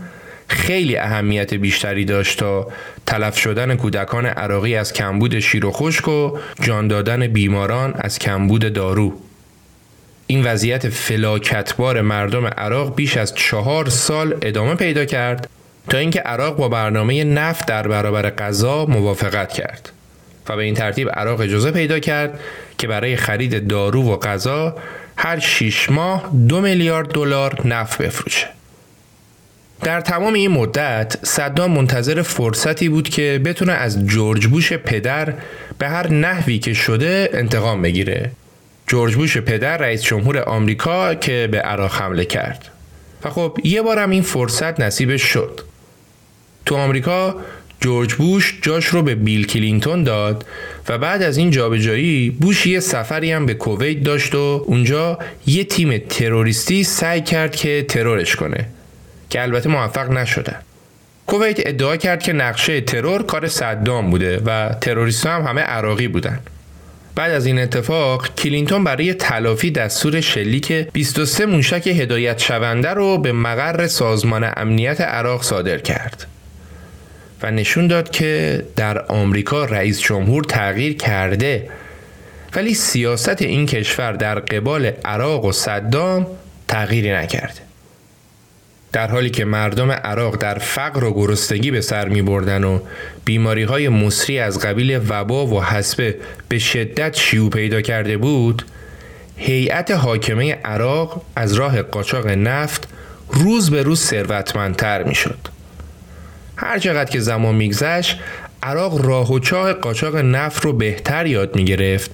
خیلی اهمیت بیشتری داشت تا تلف شدن کودکان عراقی از کمبود شیر و خشک و جان دادن بیماران از کمبود دارو این وضعیت فلاکتبار مردم عراق بیش از چهار سال ادامه پیدا کرد تا اینکه عراق با برنامه نفت در برابر غذا موافقت کرد و به این ترتیب عراق اجازه پیدا کرد که برای خرید دارو و غذا هر 6 ماه دو میلیارد دلار نفت بفروشه. در تمام این مدت صدام منتظر فرصتی بود که بتونه از جورج بوش پدر به هر نحوی که شده انتقام بگیره. جورج بوش پدر رئیس جمهور آمریکا که به عراق حمله کرد. و خب یه بارم این فرصت نصیبش شد. تو آمریکا جورج بوش جاش رو به بیل کلینتون داد و بعد از این جابجایی بوش یه سفری هم به کویت داشت و اونجا یه تیم تروریستی سعی کرد که ترورش کنه که البته موفق نشدن کویت ادعا کرد که نقشه ترور کار صدام بوده و تروریست هم همه عراقی بودن. بعد از این اتفاق کلینتون برای تلافی دستور شلیک 23 موشک هدایت شونده رو به مقر سازمان امنیت عراق صادر کرد و نشون داد که در آمریکا رئیس جمهور تغییر کرده. ولی سیاست این کشور در قبال عراق و صدام تغییری نکرده. در حالی که مردم عراق در فقر و گرسنگی به سر می بردن و بیماری های مصری از قبیل وبا و حسبه به شدت شیوع پیدا کرده بود هیئت حاکمه عراق از راه قاچاق نفت روز به روز ثروتمندتر می شد. هر چقدر که زمان میگذشت عراق راه و چاه قاچاق نفت رو بهتر یاد می گرفت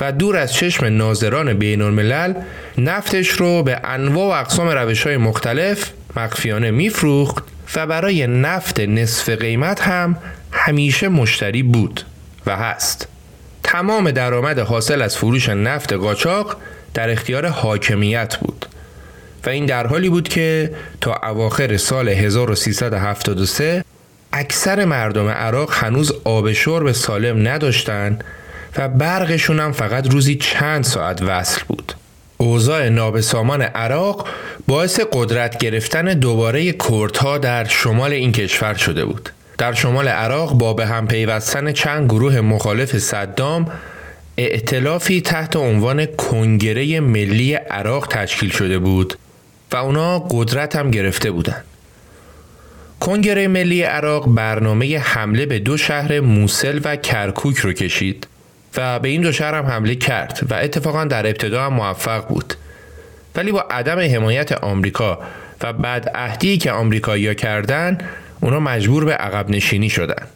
و دور از چشم ناظران بین الملل نفتش رو به انواع و اقسام روش های مختلف مخفیانه میفروخت و برای نفت نصف قیمت هم همیشه مشتری بود و هست تمام درآمد حاصل از فروش نفت قاچاق در اختیار حاکمیت بود و این در حالی بود که تا اواخر سال 1373 اکثر مردم عراق هنوز آب شرب سالم نداشتند و برقشون هم فقط روزی چند ساعت وصل بود. اوضاع نابسامان عراق باعث قدرت گرفتن دوباره کردها در شمال این کشور شده بود. در شمال عراق با به هم پیوستن چند گروه مخالف صدام ائتلافی تحت عنوان کنگره ملی عراق تشکیل شده بود و اونا قدرت هم گرفته بودند. کنگره ملی عراق برنامه حمله به دو شهر موسل و کرکوک رو کشید و به این دو شهر هم حمله کرد و اتفاقا در ابتدا هم موفق بود ولی با عدم حمایت آمریکا و بعد عهدی که آمریکایی‌ها کردن اونا مجبور به عقب نشینی شدن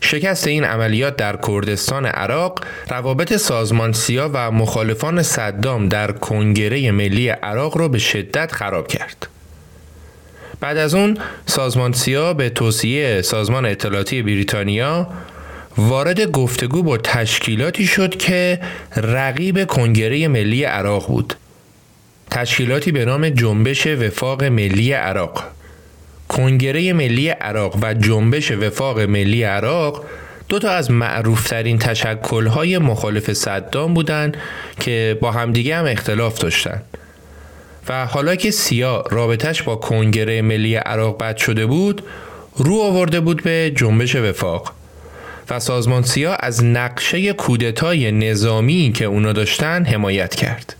شکست این عملیات در کردستان عراق روابط سازمان سیا و مخالفان صدام در کنگره ملی عراق را به شدت خراب کرد. بعد از اون سازمان سیا به توصیه سازمان اطلاعاتی بریتانیا وارد گفتگو با تشکیلاتی شد که رقیب کنگره ملی عراق بود. تشکیلاتی به نام جنبش وفاق ملی عراق. کنگره ملی عراق و جنبش وفاق ملی عراق دو تا از معروفترین تشکلهای مخالف صدام بودند که با همدیگه هم اختلاف داشتن. و حالا که سیا رابطش با کنگره ملی عراق بد شده بود رو آورده بود به جنبش وفاق. و سازمان سیا از نقشه کودتای نظامی که اونا داشتن حمایت کرد.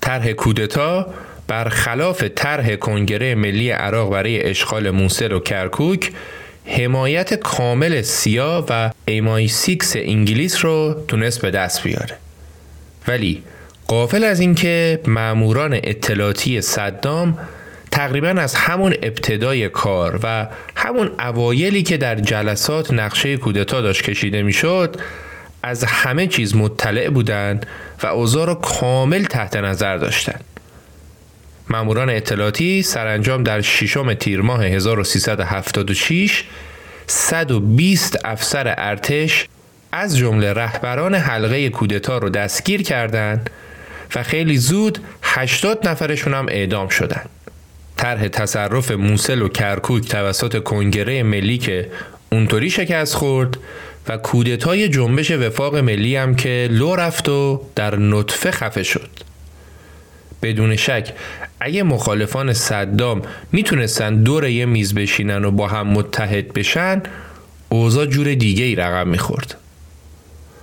طرح کودتا برخلاف طرح کنگره ملی عراق برای اشغال موصل و کرکوک حمایت کامل سیا و MI6 انگلیس رو تونست به دست بیاره. ولی غافل از اینکه ماموران اطلاعاتی صدام تقریبا از همون ابتدای کار و همون اوایلی که در جلسات نقشه کودتا داشت کشیده می‌شد از همه چیز مطلع بودند و اوضاع را کامل تحت نظر داشتند. ماموران اطلاعاتی سرانجام در ششم تیر ماه 1376 120 افسر ارتش از جمله رهبران حلقه کودتا رو دستگیر کردند و خیلی زود 80 نفرشون هم اعدام شدند. طرح تصرف موسل و کرکوک توسط کنگره ملی که اونطوری شکست خورد و کودتای جنبش وفاق ملی هم که لو رفت و در نطفه خفه شد. بدون شک اگه مخالفان صدام می‌تونستن دور یه میز بشینن و با هم متحد بشن اوضاع جور دیگه ای رقم می‌خورد.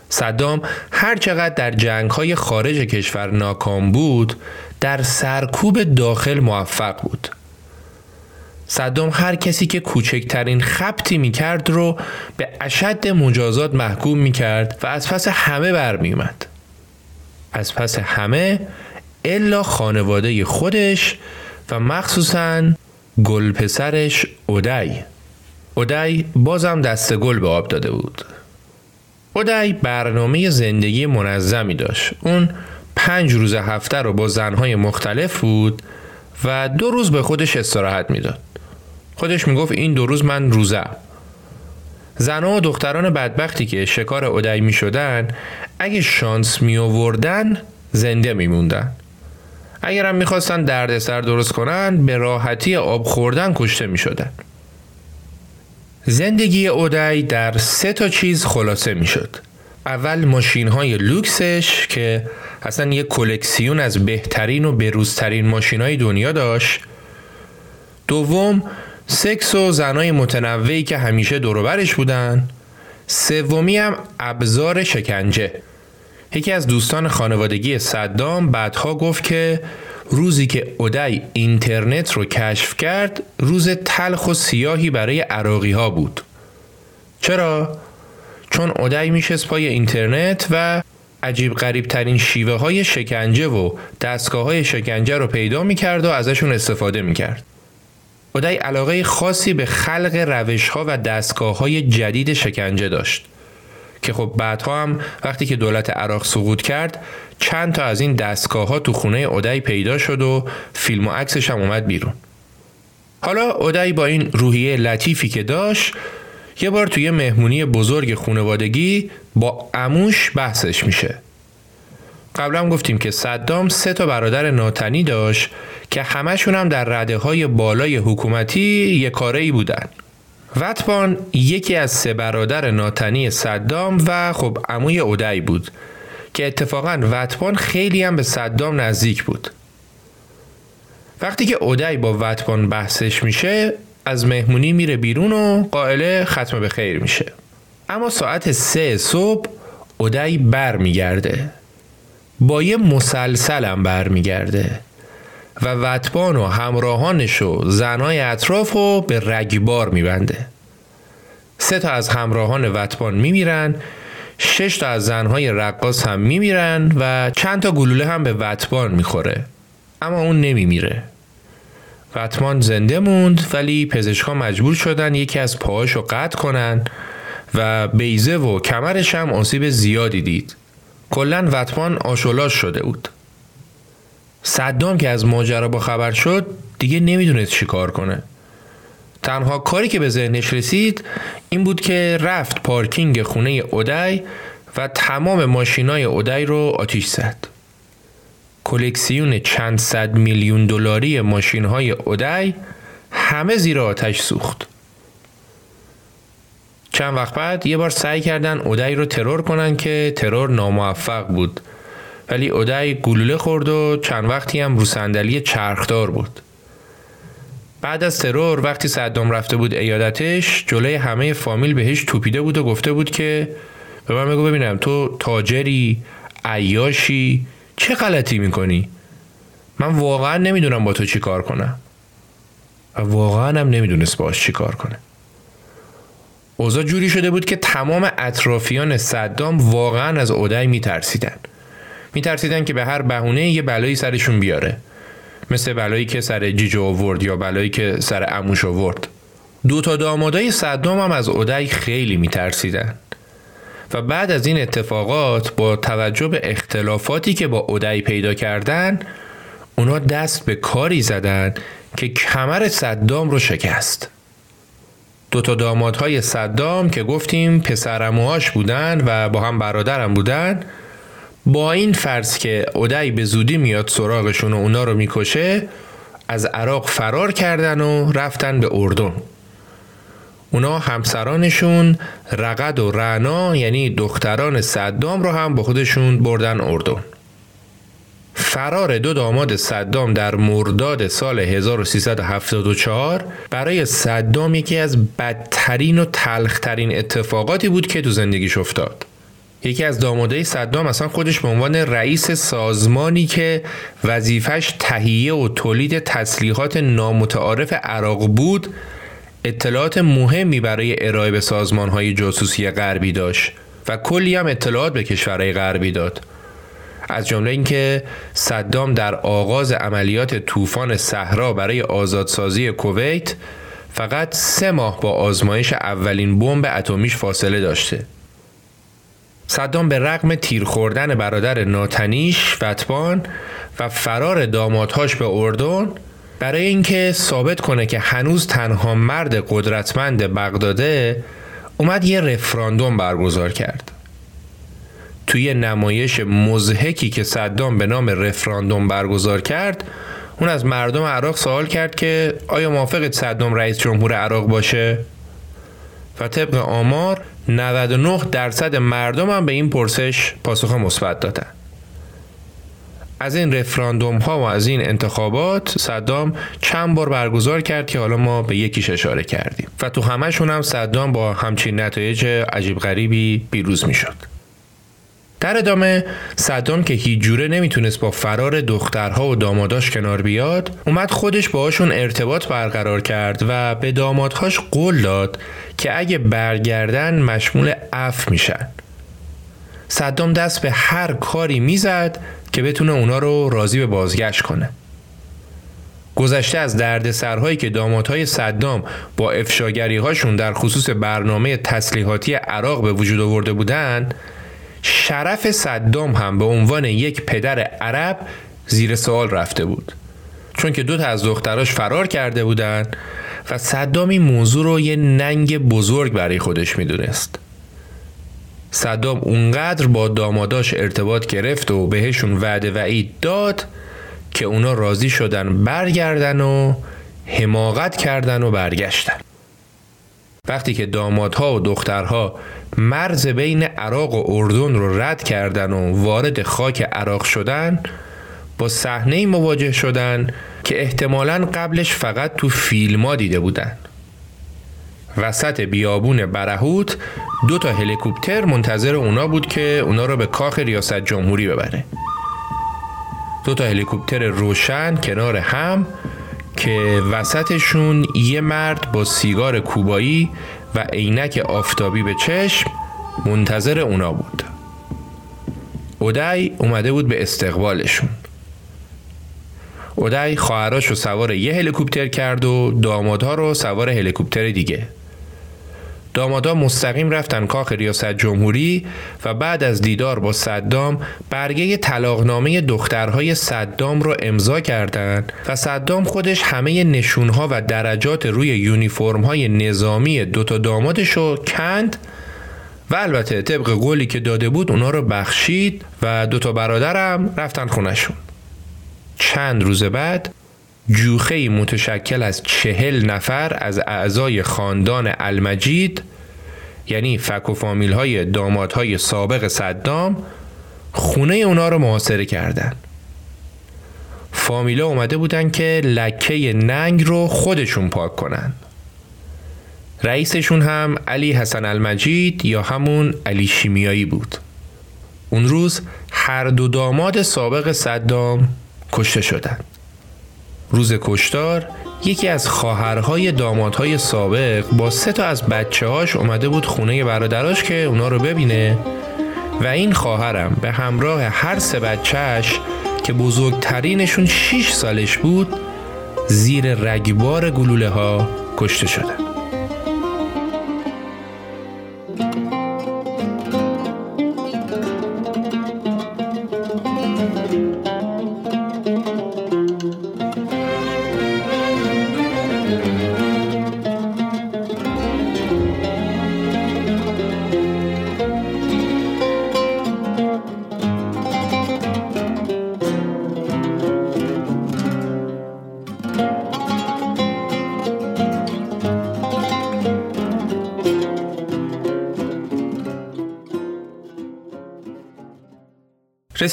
صدام هر چقدر در جنگ های خارج کشور ناکام بود در سرکوب داخل موفق بود. صدام هر کسی که کوچکترین خبتی می‌کرد رو به اشد مجازات محکوم می‌کرد و از پس همه برمیومد. از پس همه الا خانواده خودش و مخصوصا گل پسرش اودی بازم دست گل به آب داده بود اودی برنامه زندگی منظمی داشت اون پنج روز هفته رو با زنهای مختلف بود و دو روز به خودش استراحت می‌داد خودش می‌گفت این دو روز من روزم زنها و دختران بدبختی که شکار اودعی می شدن اگه شانس می آوردن زنده می موندن. اگر هم می‌خواستن دردسر درست کنن به راحتی آب خوردن کشته می شدن. زندگی اودعی در سه تا چیز خلاصه می شد. اول ماشین های لوکسش که اصلا یه کلکسیون از بهترین و بروزترین ماشین های دنیا داشت. دوم سکس و زنای متنوعی که همیشه دوروبرش بودن. سومی هم ابزار شکنجه. یکی از دوستان خانوادگی صدام بعدها گفت که روزی که اودای اینترنت رو کشف کرد روز تلخ و سیاهی برای عراقی ها بود. چرا؟ چون اودای میشست پای اینترنت و عجیب غریب ترین شیوه های شکنجه و دستگاه های شکنجه رو پیدا می‌کرد و ازشون استفاده می‌کرد. اودای علاقه خاصی به خلق روش ها و دستگاه های جدید شکنجه داشت که خب بعدها هم وقتی که دولت عراق سقوط کرد چند تا از این دستگاه ها تو خونه اودای پیدا شد و فیلم و عکسش هم اومد بیرون حالا اودای با این روحیه لطیفی که داشت یه بار توی مهمونی بزرگ خونوادگی با اموش بحثش میشه. قبلا گفتیم که صدام سه تا برادر ناتنی داشت که همشون هم در رده های بالای حکومتی یک کاره ای بودن. وطبان یکی از سه برادر ناتنی صدام و خب عموی اودعی بود که اتفاقا وطبان خیلی هم به صدام نزدیک بود. وقتی که اودعی با وطبان بحثش میشه از مهمونی میره بیرون و قائله ختم به خیر میشه. اما ساعت سه صبح اودعی بر میگرده با یه مسلسلم بر میگرده و وطبان و همراهانش و زنای اطراف رو به رگبار میبنده. سه تا از همراهان وطبان میمیرن شش تا از زنهای رقاص هم میمیرن و چند تا گلوله هم به وطبان می‌خوره. اما اون نمیمیره. وطمان زنده موند ولی پزشکا مجبور شدن یکی از پاهاشو قطع کنن و بیزه و کمرش هم آسیب زیادی دید. کلا وطمان آشولاش شده بود. صدام که از ماجرا با خبر شد دیگه نمی‌دونست چی کار کنه. تنها کاری که به ذهنش رسید این بود که رفت پارکینگ خونه اودای و تمام ماشینای اودای رو آتیش زد. کلکسیون چند صد میلیون دلاری ماشین های اودای همه زیر آتش سوخت. چند وقت بعد یه بار سعی کردن اودای رو ترور کنن که ترور ناموفق بود. ولی اودای گلوله خورد و چند وقتی هم رو صندلی چرخدار بود. بعد از ترور وقتی صدام رفته بود ایادتش جلوی همه فامیل بهش توپیده بود و گفته بود که به من بگو ببینم تو تاجری عیاشی چه غلطی می‌کنی؟ من واقعا نمی‌دونم با تو چی کار کنم. و واقعا هم نمی‌دونست باش چی کار کنه. اوضاع جوری شده بود که تمام اطرافیان صدام واقعا از اودای میترسیدن. میترسیدن که به هر بهونه یه بلایی سرشون بیاره. مثل بلایی که سر جیجو آورد یا بلایی که سر اموش آورد. دو تا دامادای صدام هم از اودای خیلی میترسیدن. و بعد از این اتفاقات با توجه به اختلافاتی که با اودعی پیدا کردن اونا دست به کاری زدن که کمر صدام رو شکست. دو تا دامادهای صدام که گفتیم پسرموهاش بودن و با هم برادرم بودن با این فرض که اودعی به زودی میاد سراغشون و اونا رو می‌کشه از عراق فرار کردن و رفتن به اردن. اونا همسرانشون رقد و رعنا یعنی دختران صدام رو هم با خودشون بردن اردن. فرار دو داماد صدام در مرداد سال 1374 برای صدام یکی از بدترین و تلخترین اتفاقاتی بود که تو زندگیش افتاد. یکی از دامادهای صدام اصلا خودش به عنوان رئیس سازمانی که وظیفش تهیه و تولید تسلیحات نامتعارف عراق بود اطلاعات مهمی برای ارائه به سازمان های جاسوسی غربی داشت و کلی هم اطلاعات به کشورهای غربی داد. از جمله اینکه صدام در آغاز عملیات طوفان صحرا برای آزادسازی کویت فقط سه ماه با آزمایش اولین بمب اتمیش فاصله داشته. صدام به رغم تیر خوردن برادر ناتنیش وطبان و فرار دامادهاش به اردن برای اینکه ثابت کنه که هنوز تنها مرد قدرتمند بغداده اومد یه رفراندوم برگزار کرد توی نمایش مزهکی که صدام به نام رفراندوم برگزار کرد اون از مردم عراق سوال کرد که آیا موافقت صدام رئیس جمهور عراق باشه؟ و طبق آمار 99 درصد مردم هم به این پرسش پاسخ مثبت دادن. از این رفراندوم ها و از این انتخابات صدام چند بار برگزار کرد که حالا ما به یکیش اشاره کردیم و تو همشون هم صدام با همچین نتایج عجیب غریبی پیروز می شد. در ادامه صدام که هیچ جوره نمی‌تونست با فرار دخترها و داماداش کنار بیاد اومد خودش باهاشون ارتباط برقرار کرد و به دامادهاش قول داد که اگه برگردن مشمول اف میشن صدام دست به هر کاری می‌زد که بتونه اونا رو راضی به بازگشت کنه. گذشته از دردسرهایی که دامادهای صدام با افشاگری هاشون در خصوص برنامه تسلیحاتی عراق به وجود آورده بودند شرف صدام هم به عنوان یک پدر عرب زیر سوال رفته بود. چون که دو تا از دختراش فرار کرده بودند و صدام این موضوع رو یه ننگ بزرگ برای خودش می‌دونست. صدام اونقدر با داماداش ارتباط گرفت و بهشون وعده وعید داد که اونا راضی شدن برگردن و حماقت کردن و برگشتن. وقتی که دامادها و دخترها مرز بین عراق و اردن رو رد کردن و وارد خاک عراق شدن با صحنه مواجه شدن که احتمالا قبلش فقط تو فیلم دیده بودن. وسط بیابون برهوت دو تا هلیکوپتر منتظر اونا بود که اونا رو به کاخ ریاست جمهوری ببره. دو تا هلیکوپتر روشن کنار هم که وسطشون یه مرد با سیگار کوبایی و عینک آفتابی به چشم منتظر اونا بود. اودای اومده بود به استقبالشون. اودای خواهراش رو سوار یه هلیکوپتر کرد و دامادها رو سوار هلیکوپتر دیگه. دامادا مستقیم رفتن کاخ ریاست جمهوری و بعد از دیدار با صدام برگه طلاقنامه دخترهای صدام رو امضا کردند و صدام خودش همه نشونها و درجات روی یونیفرمهای نظامی دوتا دامادش رو کند و البته طبق قولی که داده بود اونا رو بخشید و دوتا برادرم رفتن خونشون چند روز بعد جوخه متشکل از چهل نفر از اعضای خاندان المجید یعنی فک و فامیل های داماد های سابق صدام خونه اونا رو محاصره کردن فامیلا اومده بودن که لکه ننگ رو خودشون پاک کنن. رئیسشون هم علی حسن المجید یا همون علی شیمیایی بود. اون روز هر دو داماد سابق صدام کشته شدند. روز کشتار یکی از خواهرهای دامادهای سابق با سه تا از بچه هاش اومده بود خونه برادراش که اونا رو ببینه و این خواهرم به همراه هر سه بچهش که بزرگترینشون 6 سالش بود زیر رگبار گلوله ها کشته شدن.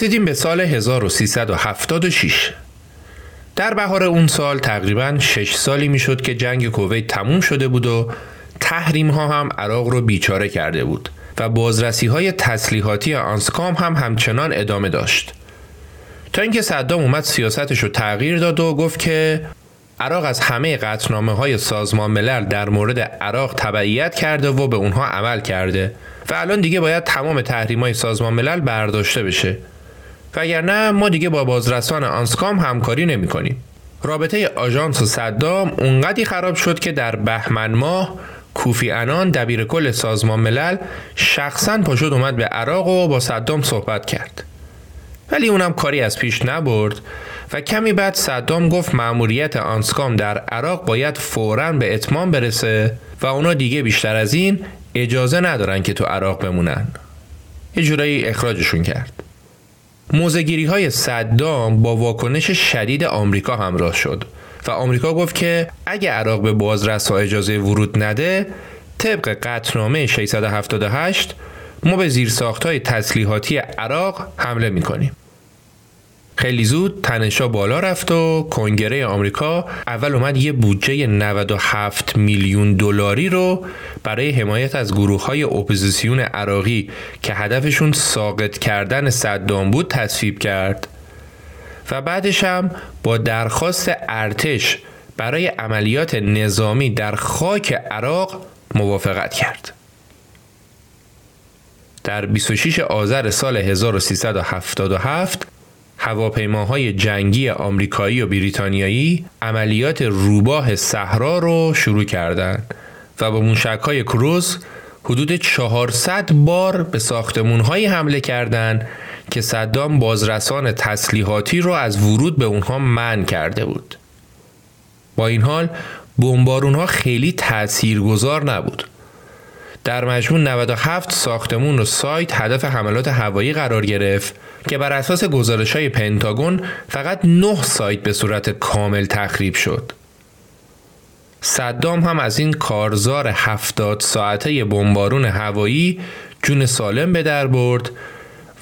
رسیدیم به سال 1376 در بهار اون سال تقریبا 6 سالی می‌شد که جنگ کویت تموم شده بود و تحریم ها هم عراق رو بیچاره کرده بود و بازرسی های تسلیحاتی آنسکام هم همچنان ادامه داشت. تا اینکه صدام اومد سیاستش رو تغییر داد و گفت که عراق از همه قطنامه های سازمان ملل در مورد عراق تبعیت کرده و به اونها عمل کرده و الان دیگه باید تمام تحریم های سازمان ملل برداشته بشه. وگرنه ما دیگه با بازرسان آنسکام همکاری نمی کنیم. رابطه آژانس و صدام اونقدی خراب شد که در بهمن ماه کوفی انان دبیر کل سازمان ملل شخصا پاشد اومد به عراق و با صدام صحبت کرد. ولی اونم کاری از پیش نبرد و کمی بعد صدام گفت مأموریت آنسکام در عراق باید فوراً به اتمام برسه و اونا دیگه بیشتر از این اجازه ندارن که تو عراق بمونن. یه جورایی اخراجشون کرد. موزگیری های صدام با واکنش شدید آمریکا همراه شد و آمریکا گفت که اگه عراق به بازرس اجازه ورود نده طبق قطنامه 678 ما به زیرساخت های تسلیحاتی عراق حمله می‌کنیم. خیلی زود تنشا بالا رفت و کنگره آمریکا اول اومد یه بودجه 97 میلیون دلاری رو برای حمایت از گروه های اپوزیسیون عراقی که هدفشون ساقط کردن صدام بود تصویب کرد و بعدش هم با درخواست ارتش برای عملیات نظامی در خاک عراق موافقت کرد. در 26 آذر سال 1377 هواپیماهای جنگی آمریکایی و بریتانیایی عملیات روباه صحرا رو شروع کردند و با موشکهای کروز حدود 400 بار به ساختمونهایی حمله کردند که صدام بازرسان تسلیحاتی رو از ورود به اونها من کرده بود. با این حال بمبارون ها خیلی تاثیرگذار نبود. در مجموع 97 ساختمون و سایت هدف حملات هوایی قرار گرفت که بر اساس گزارش های پنتاگون فقط 9 سایت به صورت کامل تخریب شد. صدام هم از این کارزار 70 ساعته بمبارون هوایی جون سالم به در برد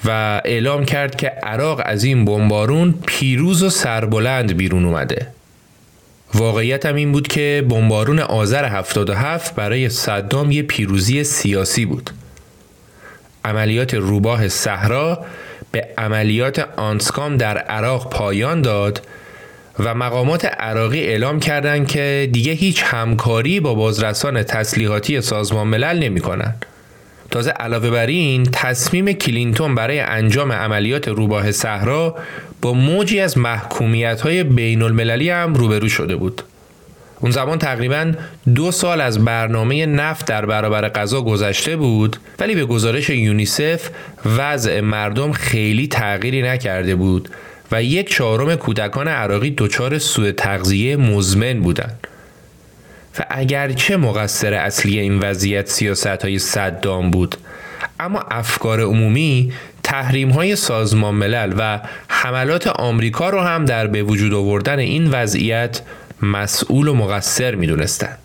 و اعلام کرد که عراق از این بمبارون پیروز و سربلند بیرون اومده. واقعیت هم این بود که بمبارون آذر 77 برای صدام یه پیروزی سیاسی بود. عملیات روباه صحرا به عملیات آنسکام در عراق پایان داد و مقامات عراقی اعلام کردند که دیگه هیچ همکاری با بازرسان تسلیحاتی سازمان ملل نمی کنند. تازه علاوه بر این تصمیم کلینتون برای انجام عملیات روباه صحرا با موجی از محکومیت های بین المللی هم روبرو شده بود. اون زمان تقریبا دو سال از برنامه نفت در برابر غذا گذشته بود ولی به گزارش یونیسف وضع مردم خیلی تغییری نکرده بود و یک چهارم کودکان عراقی دچار سوء تغذیه مزمن بودند. و اگرچه مقصر اصلی این وضعیت سیاست های صدام بود اما افکار عمومی تحریم های سازمان ملل و حملات آمریکا رو هم در به وجود آوردن این وضعیت مسئول و مقصر می دونستن.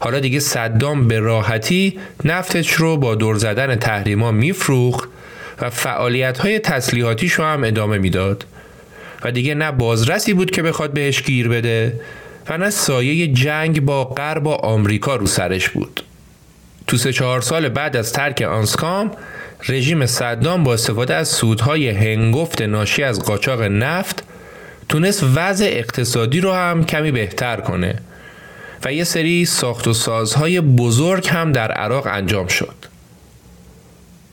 حالا دیگه صدام به راحتی نفتش رو با دور زدن تحریما میفروخت و فعالیت های تسلیحاتیش رو هم ادامه می‌داد و دیگه نه بازرسی بود که بخواد بهش گیر بده و نه سایه جنگ با غرب و آمریکا رو سرش بود. تو سه چهار سال بعد از ترک آنسکام رژیم صدام با استفاده از سودهای هنگفت ناشی از قاچاق نفت تونست وضع اقتصادی رو هم کمی بهتر کنه و یه سری ساخت و سازهای بزرگ هم در عراق انجام شد.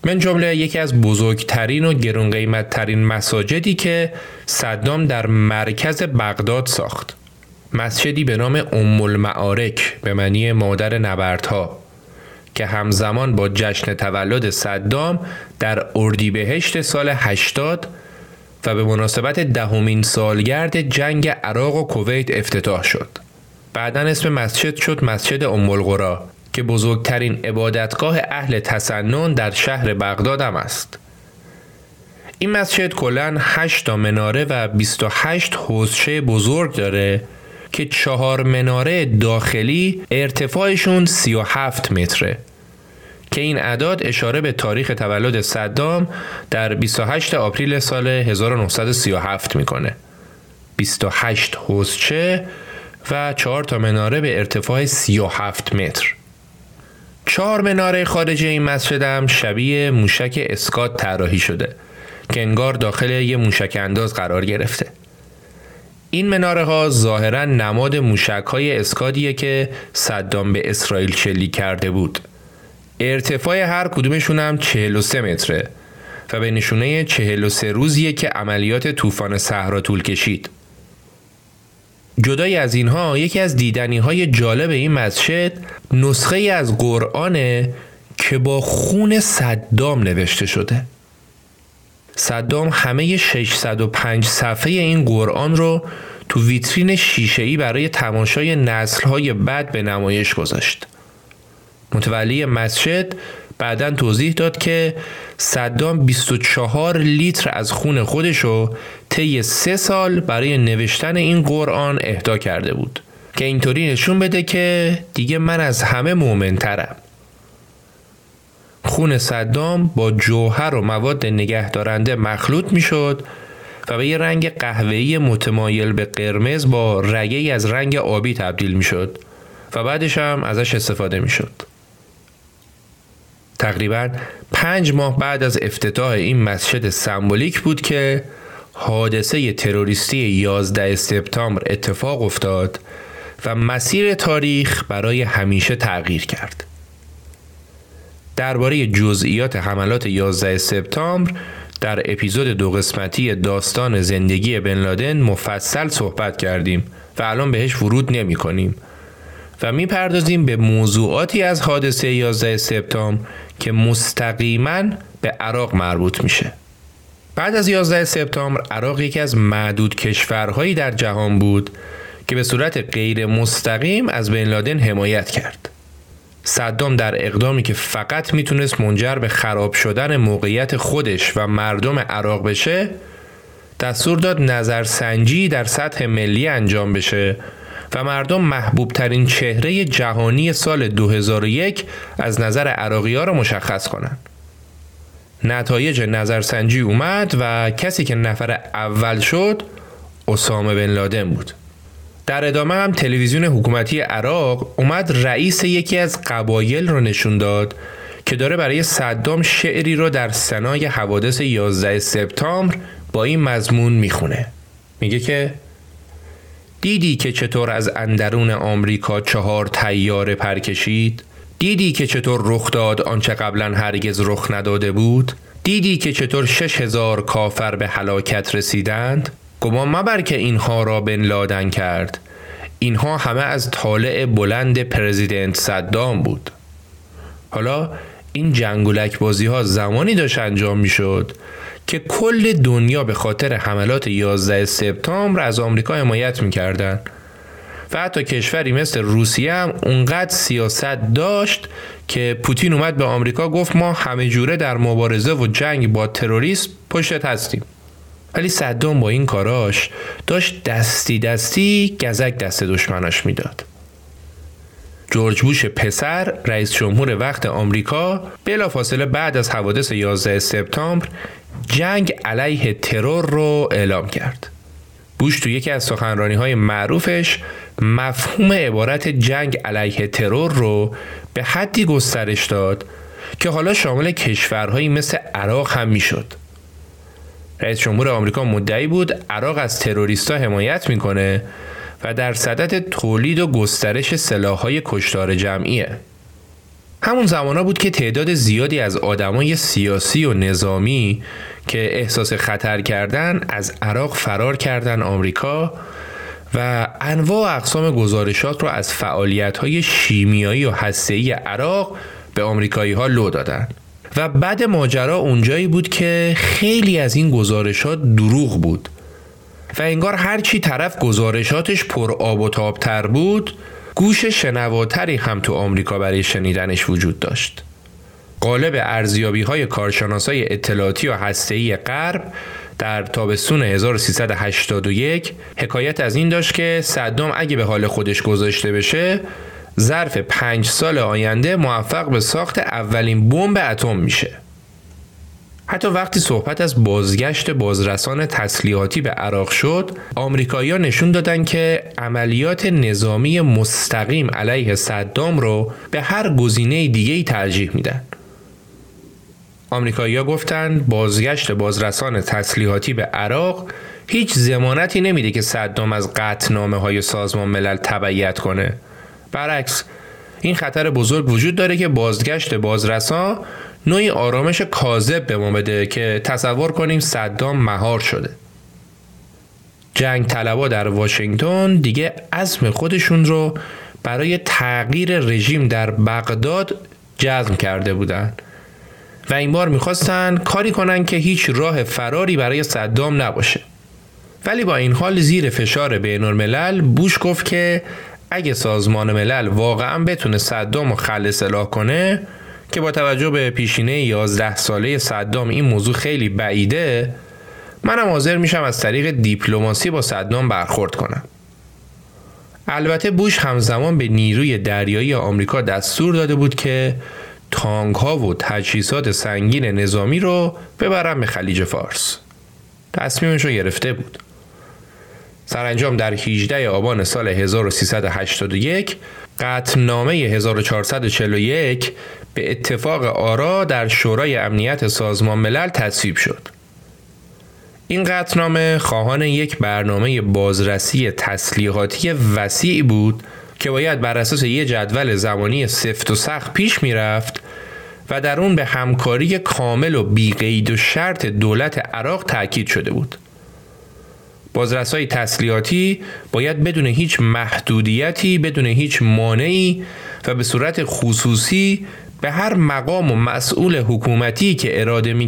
من جمله یکی از بزرگترین و گرون قیمتترین مساجدی که صدام در مرکز بغداد ساخت. مسجدی به نام ام المعارک به معنی مادر نبردها که همزمان با جشن تولد صدام در اردیبهشت سال 80 و به مناسبت دهمین سالگرد جنگ عراق و کویت افتتاح شد. بعدا اسم مسجد شد مسجد ام القرا که بزرگترین عبادتگاه اهل تسنن در شهر بغداد هم است. این مسجد کلا 8 تا مناره و 28 حوزچه بزرگ داره که چهار مناره داخلی ارتفاعشون 37 متره. که این اعداد اشاره به تاریخ تولد صدام در 28 آپریل سال 1937 می‌کنه. 28 حوزچه و 4 تا مناره به ارتفاع 37 متر. چهار مناره خارج این مسجد هم شبیه موشک اسکات طراحی شده که انگار داخل یه موشک انداز قرار گرفته. این مناره ها ظاهرا نماد موشک های اسکادیه که صدام به اسرائیل شلیک کرده بود ارتفاع هر کدومشون هم 43 متره و به نشونه 43 روزیه که عملیات طوفان صحرا طول کشید. جدای از اینها یکی از دیدنی های جالب این مسجد نسخه از قرآنه که با خون صدام نوشته شده. صدام همه 605 صفحه این قرآن رو تو ویترین شیشه‌ای برای تماشای نسل‌های بعد به نمایش گذاشت. متولی مسجد بعدا توضیح داد که صدام 24 لیتر از خون خودشو طی سه سال برای نوشتن این قرآن اهدا کرده بود که اینطوری نشون بده که دیگه من از همه مؤمنترم خون صدام با جوهر و مواد نگهدارنده مخلوط می‌شد و به یه رنگ قهوه‌ای متمایل به قرمز با رگه از رنگ آبی تبدیل می‌شد و بعدش هم ازش استفاده می‌شد. تقریبا پنج ماه بعد از افتتاح این مسجد سمبولیک بود که حادثه تروریستی 11 سپتامبر اتفاق افتاد و مسیر تاریخ برای همیشه تغییر کرد. درباره جزئیات حملات 11 سپتامبر در اپیزود دو قسمتی داستان زندگی بن لادن مفصل صحبت کردیم و الان بهش ورود نمی کنیم و می‌پردازیم به موضوعاتی از حادثه 11 سپتامبر که مستقیما به عراق مربوط میشه. بعد از 11 سپتامبر عراق یکی از معدود کشورهایی در جهان بود که به صورت غیر مستقیم از بن لادن حمایت کرد. صدام در اقدامی که فقط می‌تونست منجر به خراب شدن موقعیت خودش و مردم عراق بشه دستور داد نظرسنجی در سطح ملی انجام بشه و مردم محبوب ترین چهره جهانی سال 2001 از نظر عراقی ها را مشخص کنند. نتایج نظرسنجی اومد و کسی که نفر اول شد اسامه بن لادن بود. در ادامه هم تلویزیون حکومتی عراق اومد رئیس یکی از قبایل رو نشون داد که داره برای صدام شعری رو در سنای حوادث 11 سپتامبر با این مضمون می‌خونه. میگه که دیدی که چطور از اندرون آمریکا چهار تیاره پر کشید؟ دیدی که چطور رخ داد آنچه قبلا هرگز رخ نداده بود؟ دیدی که چطور شش هزار کافر به هلاکت رسیدند؟ گمان مبر که اینها را بن لادن کرد. اینها همه از طالع بلند پرزیدنت صدام بود. حالا این جنگولک بازی ها زمانی داشت انجام می شد که کل دنیا به خاطر حملات 11 سپتامبر از آمریکا حمایت می‌کردن. و حتی کشوری مثل روسیه هم اونقدر سیاست داشت که پوتین اومد به آمریکا گفت ما همه جوره در مبارزه و جنگ با تروریسم پشتت هستیم. ولی صدام با این کاراش داشت دستی دستی گزک دست دشمناش می‌داد جورج بوش پسر رئیس جمهور وقت آمریکا بلافاصله بعد از حوادث 11 سپتامبر جنگ علیه ترور رو اعلام کرد. بوش تو یکی از سخنرانی های معروفش مفهوم عبارت جنگ علیه ترور رو به حدی گسترش داد که حالا شامل کشورهایی مثل عراق هم می‌شد. رئیس جمهور آمریکا مدعی بود عراق از تروریستا حمایت می‌کنه و در صدد تولید و گسترش سلاحهای کشتار جمعیه. همون زمانا بود که تعداد زیادی از آدمای سیاسی و نظامی که احساس خطر کردن از عراق فرار کردن آمریکا و انواع اقسام گزارشات رو از فعالیت های شیمیایی و هسته‌ای عراق به آمریکایی ها لو دادن و بعد ماجرا اونجایی بود که خیلی از این گزارشات دروغ بود و انگار هرچی طرف گزارشاتش پر آب و تابتر بود گوش شنواتری هم تو آمریکا برای شنیدنش وجود داشت. قالب ارزیابی های کارشناسای اطلاعاتی و هسته‌ای غرب در تابستون 1381 حکایت از این داشت که صدام اگه به حال خودش گذاشته بشه ظرف پنج سال آینده موفق به ساخت اولین بمب اتم میشه. حتی وقتی صحبت از بازگشت بازرسان تسلیحاتی به عراق شد آمریکایی‌ها نشون دادن که عملیات نظامی مستقیم علیه صدام رو به هر گزینه دیگه ترجیح میدن. آمریکایی‌ها گفتند بازگشت بازرسان تسلیحاتی به عراق هیچ زمانتی نمیده که صدام از قطنامه های سازمان ملل تبعیت کنه. برعکس این خطر بزرگ وجود داره که بازگشت بازرسان نوعی آرامش کاذب به ما بده که تصور کنیم صدام مهار شده. جنگ طلبا در واشنگتن دیگه عزم خودشون رو برای تغییر رژیم در بغداد جزم کرده بودند و این بار می‌خواستن کاری کنن که هیچ راه فراری برای صدام نباشه. ولی با این حال زیر فشار بین الملل بوش گفت که اگه سازمان ملل واقعا بتونه صدام رو خل اصلاح کنه که با توجه به پیشینه 11 ساله صدام این موضوع خیلی بعیده منم حاضر میشم از طریق دیپلماسی با صدام برخورد کنم. البته بوش همزمان به نیروی دریایی آمریکا دستور داده بود که تانک ها و تجهیزات سنگین نظامی رو ببرن به خلیج فارس. تصمیمش رو گرفته بود. سرانجام در 18 آبان سال 1381 قطنامه 1441 به اتفاق آرا در شورای امنیت سازمان ملل تصویب شد. این قطنامه خواهان یک برنامه بازرسی تسلیحاتی وسیعی بود که باید بر اساس یک جدول زمانی سفت و سخت پیش می‌رفت و در اون به همکاری کامل و بیقید و شرط دولت عراق تاکید شده بود. بازرسای تسلیحاتی باید بدون هیچ محدودیتی بدون هیچ مانعی و به صورت خصوصی به هر مقام و مسئول حکومتی که اراده می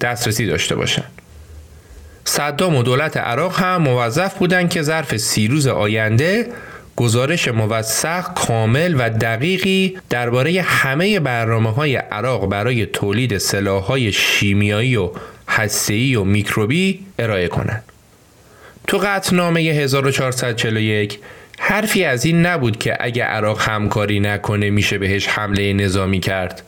دسترسی داشته باشند. صدام و دولت عراق هم موظف بودند که ظرف سی روز آینده گزارش موثق کامل و دقیقی درباره همه برنامه های عراق برای تولید سلاح های شیمیایی و هسته‌ای و میکروبی ارائه کنند. تو قطنامه 1441 حرفی از این نبود که اگه عراق همکاری نکنه میشه بهش حمله نظامی کرد.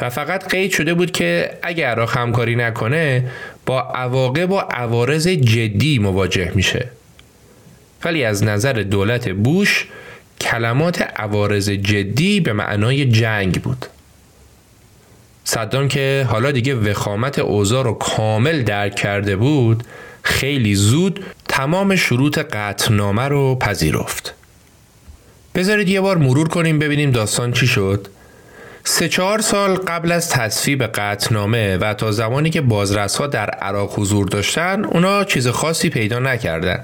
و فقط قید شده بود که اگه عراق همکاری نکنه با عواقب و عوارض جدی مواجه میشه. ولی از نظر دولت بوش کلمات عوارض جدی به معنای جنگ بود. صدام که حالا دیگه وخامت اوضاع رو کامل درک کرده بود خیلی زود تمام شروط قطنامه رو پذیرفت. بذارید یه بار مرور کنیم ببینیم داستان چی شد. سه چهار سال قبل از تصویب قطنامه و تا زمانی که بازرس ها در عراق حضور داشتن اونا چیز خاصی پیدا نکردن.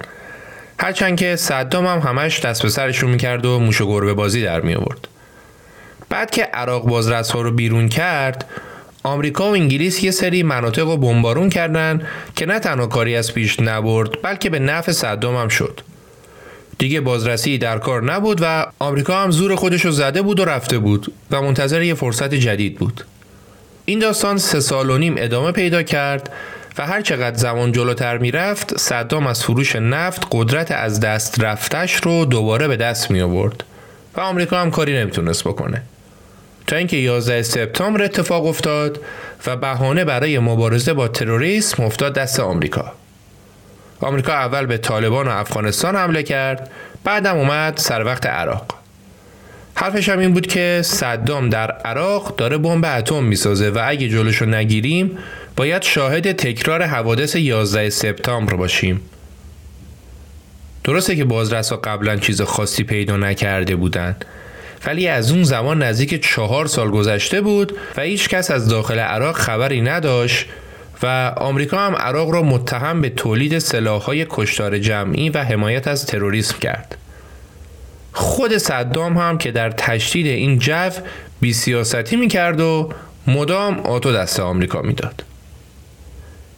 هرچند که صدام هم همش دست به سرشون می‌کرد و موش و گربه بازی در می آورد. بعد که عراق بازرس ها رو بیرون کرد آمریکا و انگلیس یه سری مناطق رو بمبارون کردن که نه تنها کاری از پیش نبرد بلکه به نفع صدام هم شد. دیگه بازرسی در کار نبود و آمریکا هم زور خودش رو زده بود و رفته بود و منتظر یه فرصت جدید بود. این داستان سه سال و نیم ادامه پیدا کرد و هر چقدر زمان جلوتر می‌رفت صدام از فروش نفت قدرت از دست رفتش رو دوباره به دست می آورد و آمریکا هم کاری نمی‌تونست بکنه. اینکه 11 سپتامبر اتفاق افتاد و بهانه برای مبارزه با تروریسم افتاد دست آمریکا. آمریکا اول به طالبان و افغانستان حمله کرد بعدم اومد سر وقت عراق. حرفش هم این بود که صدام در عراق داره بمب اتم می‌سازه و اگه جلوشو نگیریم باید شاهد تکرار حوادث 11 سپتامبر باشیم. درسته که بازرسا قبلا چیز خاصی پیدا نکرده بودند ولی از اون زمان نزدیک چهار سال گذشته بود و هیچ کس از داخل عراق خبری نداشت و آمریکا هم عراق را متهم به تولید سلاحهای کشتار جمعی و حمایت از تروریسم کرد. خود صدام هم که در تشدید این جو بی سیاستی می کرد و مدام آتو دست آمریکا می‌داد.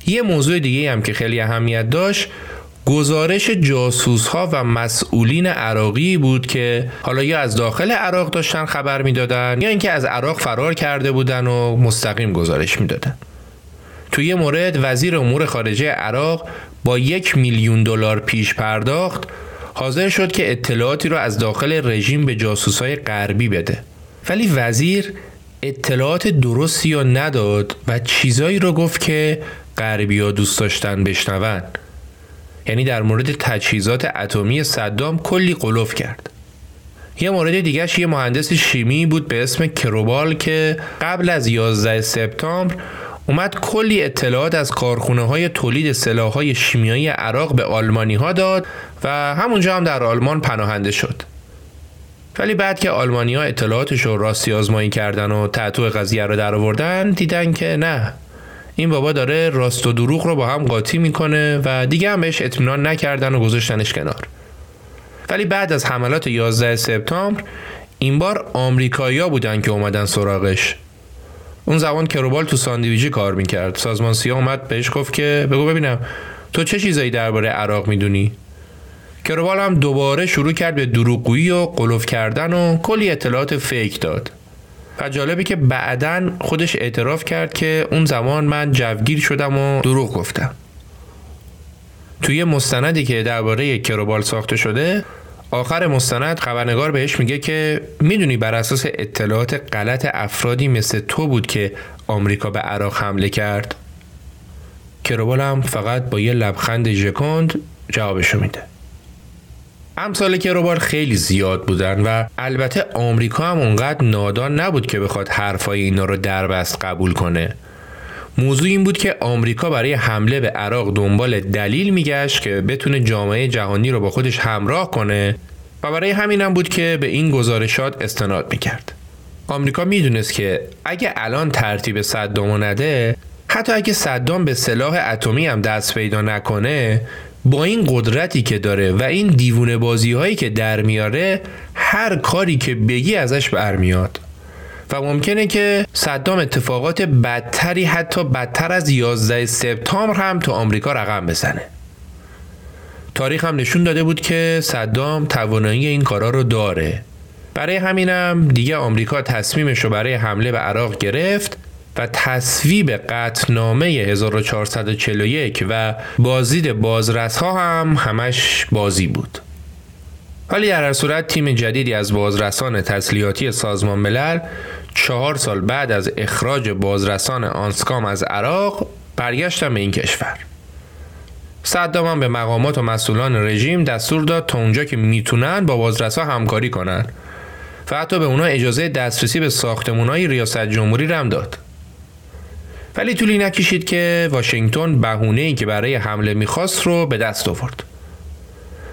یه موضوع دیگه هم که خیلی اهمیت داشت گزارش جاسوس ها و مسئولین عراقی بود که حالا یا از داخل عراق داشتن خبر می‌دادن یا اینکه از عراق فرار کرده بودن و مستقیم گزارش می‌دادن. توی یه مورد وزیر امور خارجه عراق با یک میلیون دلار پیش پرداخت حاضر شد که اطلاعاتی رو از داخل رژیم به جاسوسای غربی بده. ولی وزیر اطلاعات درستی رو نداد و چیزایی رو گفت که غربی ها دوست داشتن بشنون. یعنی در مورد تجهیزات اتمی صدام کلی قلوف کرد. یه مورد دیگهش یه مهندس شیمی بود به اسم کروبال که قبل از 11 سپتامبر اومد کلی اطلاعات از کارخونه های تولید سلاح های شیمیایی عراق به آلمانی ها داد و همونجا هم در آلمان پناهنده شد. ولی بعد که آلمانی ها اطلاعاتش رو راستی آزمایی کردن و تعطوع قضیه رو در آوردن دیدن که نه. این بابا داره راست و دروغ رو با هم قاطی می‌کنه و دیگه هم بهش اطمینان نکردن و گذاشتنش کنار. ولی بعد از حملات 11 سپتامبر این بار آمریکایی‌ها بودن که اومدن سراغش. اون زمان کروبال تو ساندویجی کار می‌کرد. سازمان سیا اومد بهش گفت که بگو ببینم تو چه چیزایی درباره عراق می‌دونی؟ کروبال هم دوباره شروع کرد به دروغگویی و قلوف کردن و کلی اطلاعات فیک داد. و جالبی که بعدا خودش اعتراف کرد که اون زمان من جوگیر شدم و دروغ گفتم. توی مستندی که درباره کروبال ساخته شده آخر مستند خبرنگار بهش میگه که می‌دونی بر اساس اطلاعات غلط افرادی مثل تو بود که آمریکا به عراق حمله کرد؟ کروبال هم فقط با یه لبخند ژکند جوابشو میده. امثال کروبال خیلی زیاد بودن و البته آمریکا هم اونقدر نادان نبود که بخواد حرفای اینا رو دربست قبول کنه موضوع این بود که آمریکا برای حمله به عراق دنبال دلیل میگشت که بتونه جامعه جهانی رو با خودش همراه کنه و برای همین هم بود که به این گزارشات استناد می‌کرد. آمریکا می‌دونست که اگه الان ترتیب صدام نده حتی اگه صدام به سلاح اتمی هم دست پیدا نکنه با این قدرتی که داره و این دیوونه بازی هایی که در میاره هر کاری که بگی ازش برمیاد. و ممکنه که صدام اتفاقات بدتری حتی بدتر از 11 سپتامبر هم تو آمریکا رقم بزنه. تاریخ هم نشون داده بود که صدام توانایی این کارا رو داره. برای همینم دیگه آمریکا تصمیمش رو برای حمله به عراق گرفت. و تصویب قطنامه 1441 و بازدید بازرس ها هم همش بازی بود. ولی در هر صورت تیم جدیدی از بازرسان تسلیحاتی سازمان ملل چهار سال بعد از اخراج بازرسان آنسکام از عراق برگشتن به این کشور. صدام به مقامات و مسئولان رژیم دستور داد تا اونجا که می‌تونن با بازرسا همکاری کنن. و حتی به اونا اجازه دسترسی به ساختمونهای ریاست جمهوری رم داد. ولی طولی نکشید که واشنگتن بهونه ای که برای حمله می‌خواست رو به دست آورد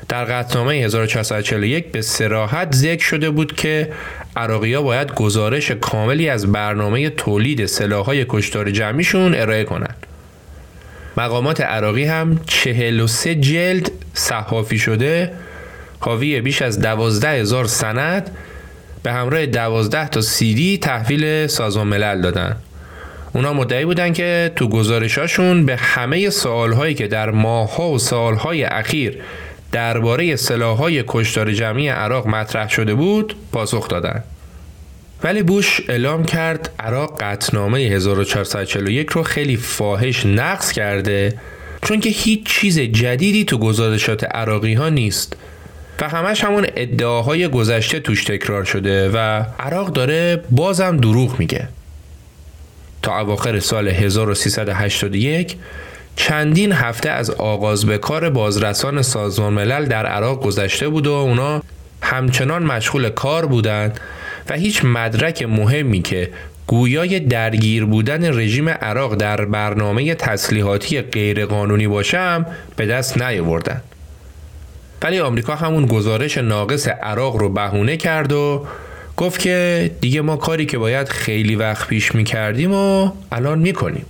در قطنامه 1441 به سراحت ذکر شده بود که عراقیا باید گزارش کاملی از برنامه تولید سلاحهای کشتار جمعیشون ارائه کنند. مقامات عراقی هم 43 جلد صحافی شده حاوی بیش از 12 هزار سند به همراه 12 تا سیدی تحویل سازمان ملل دادن اونا مدعی بودن که تو گزارشاشون به همه سوالهایی که در ماهها و سالهای اخیر درباره سلاحهای کشتار جمعی عراق مطرح شده بود پاسخ دادند. ولی بوش اعلام کرد عراق قطنامه 1441 رو خیلی فاحش نقض کرده چون که هیچ چیز جدیدی تو گزارشات عراقی ها نیست و همش همون ادعاهای گذشته توش تکرار شده و عراق داره بازم دروغ میگه تا اواخر سال 1381 چندین هفته از آغاز به کار بازرسان سازمان ملل در عراق گذشته بود و اونا همچنان مشغول کار بودند و هیچ مدرک مهمی که گویای درگیر بودن رژیم عراق در برنامه تسلیحاتی غیرقانونی باشم به دست نیاوردند. ولی آمریکا همون گزارش ناقص عراق رو بهونه کرد و گفت که دیگه ما کاری که باید خیلی وقت پیش می کردیم و الان می کنیم.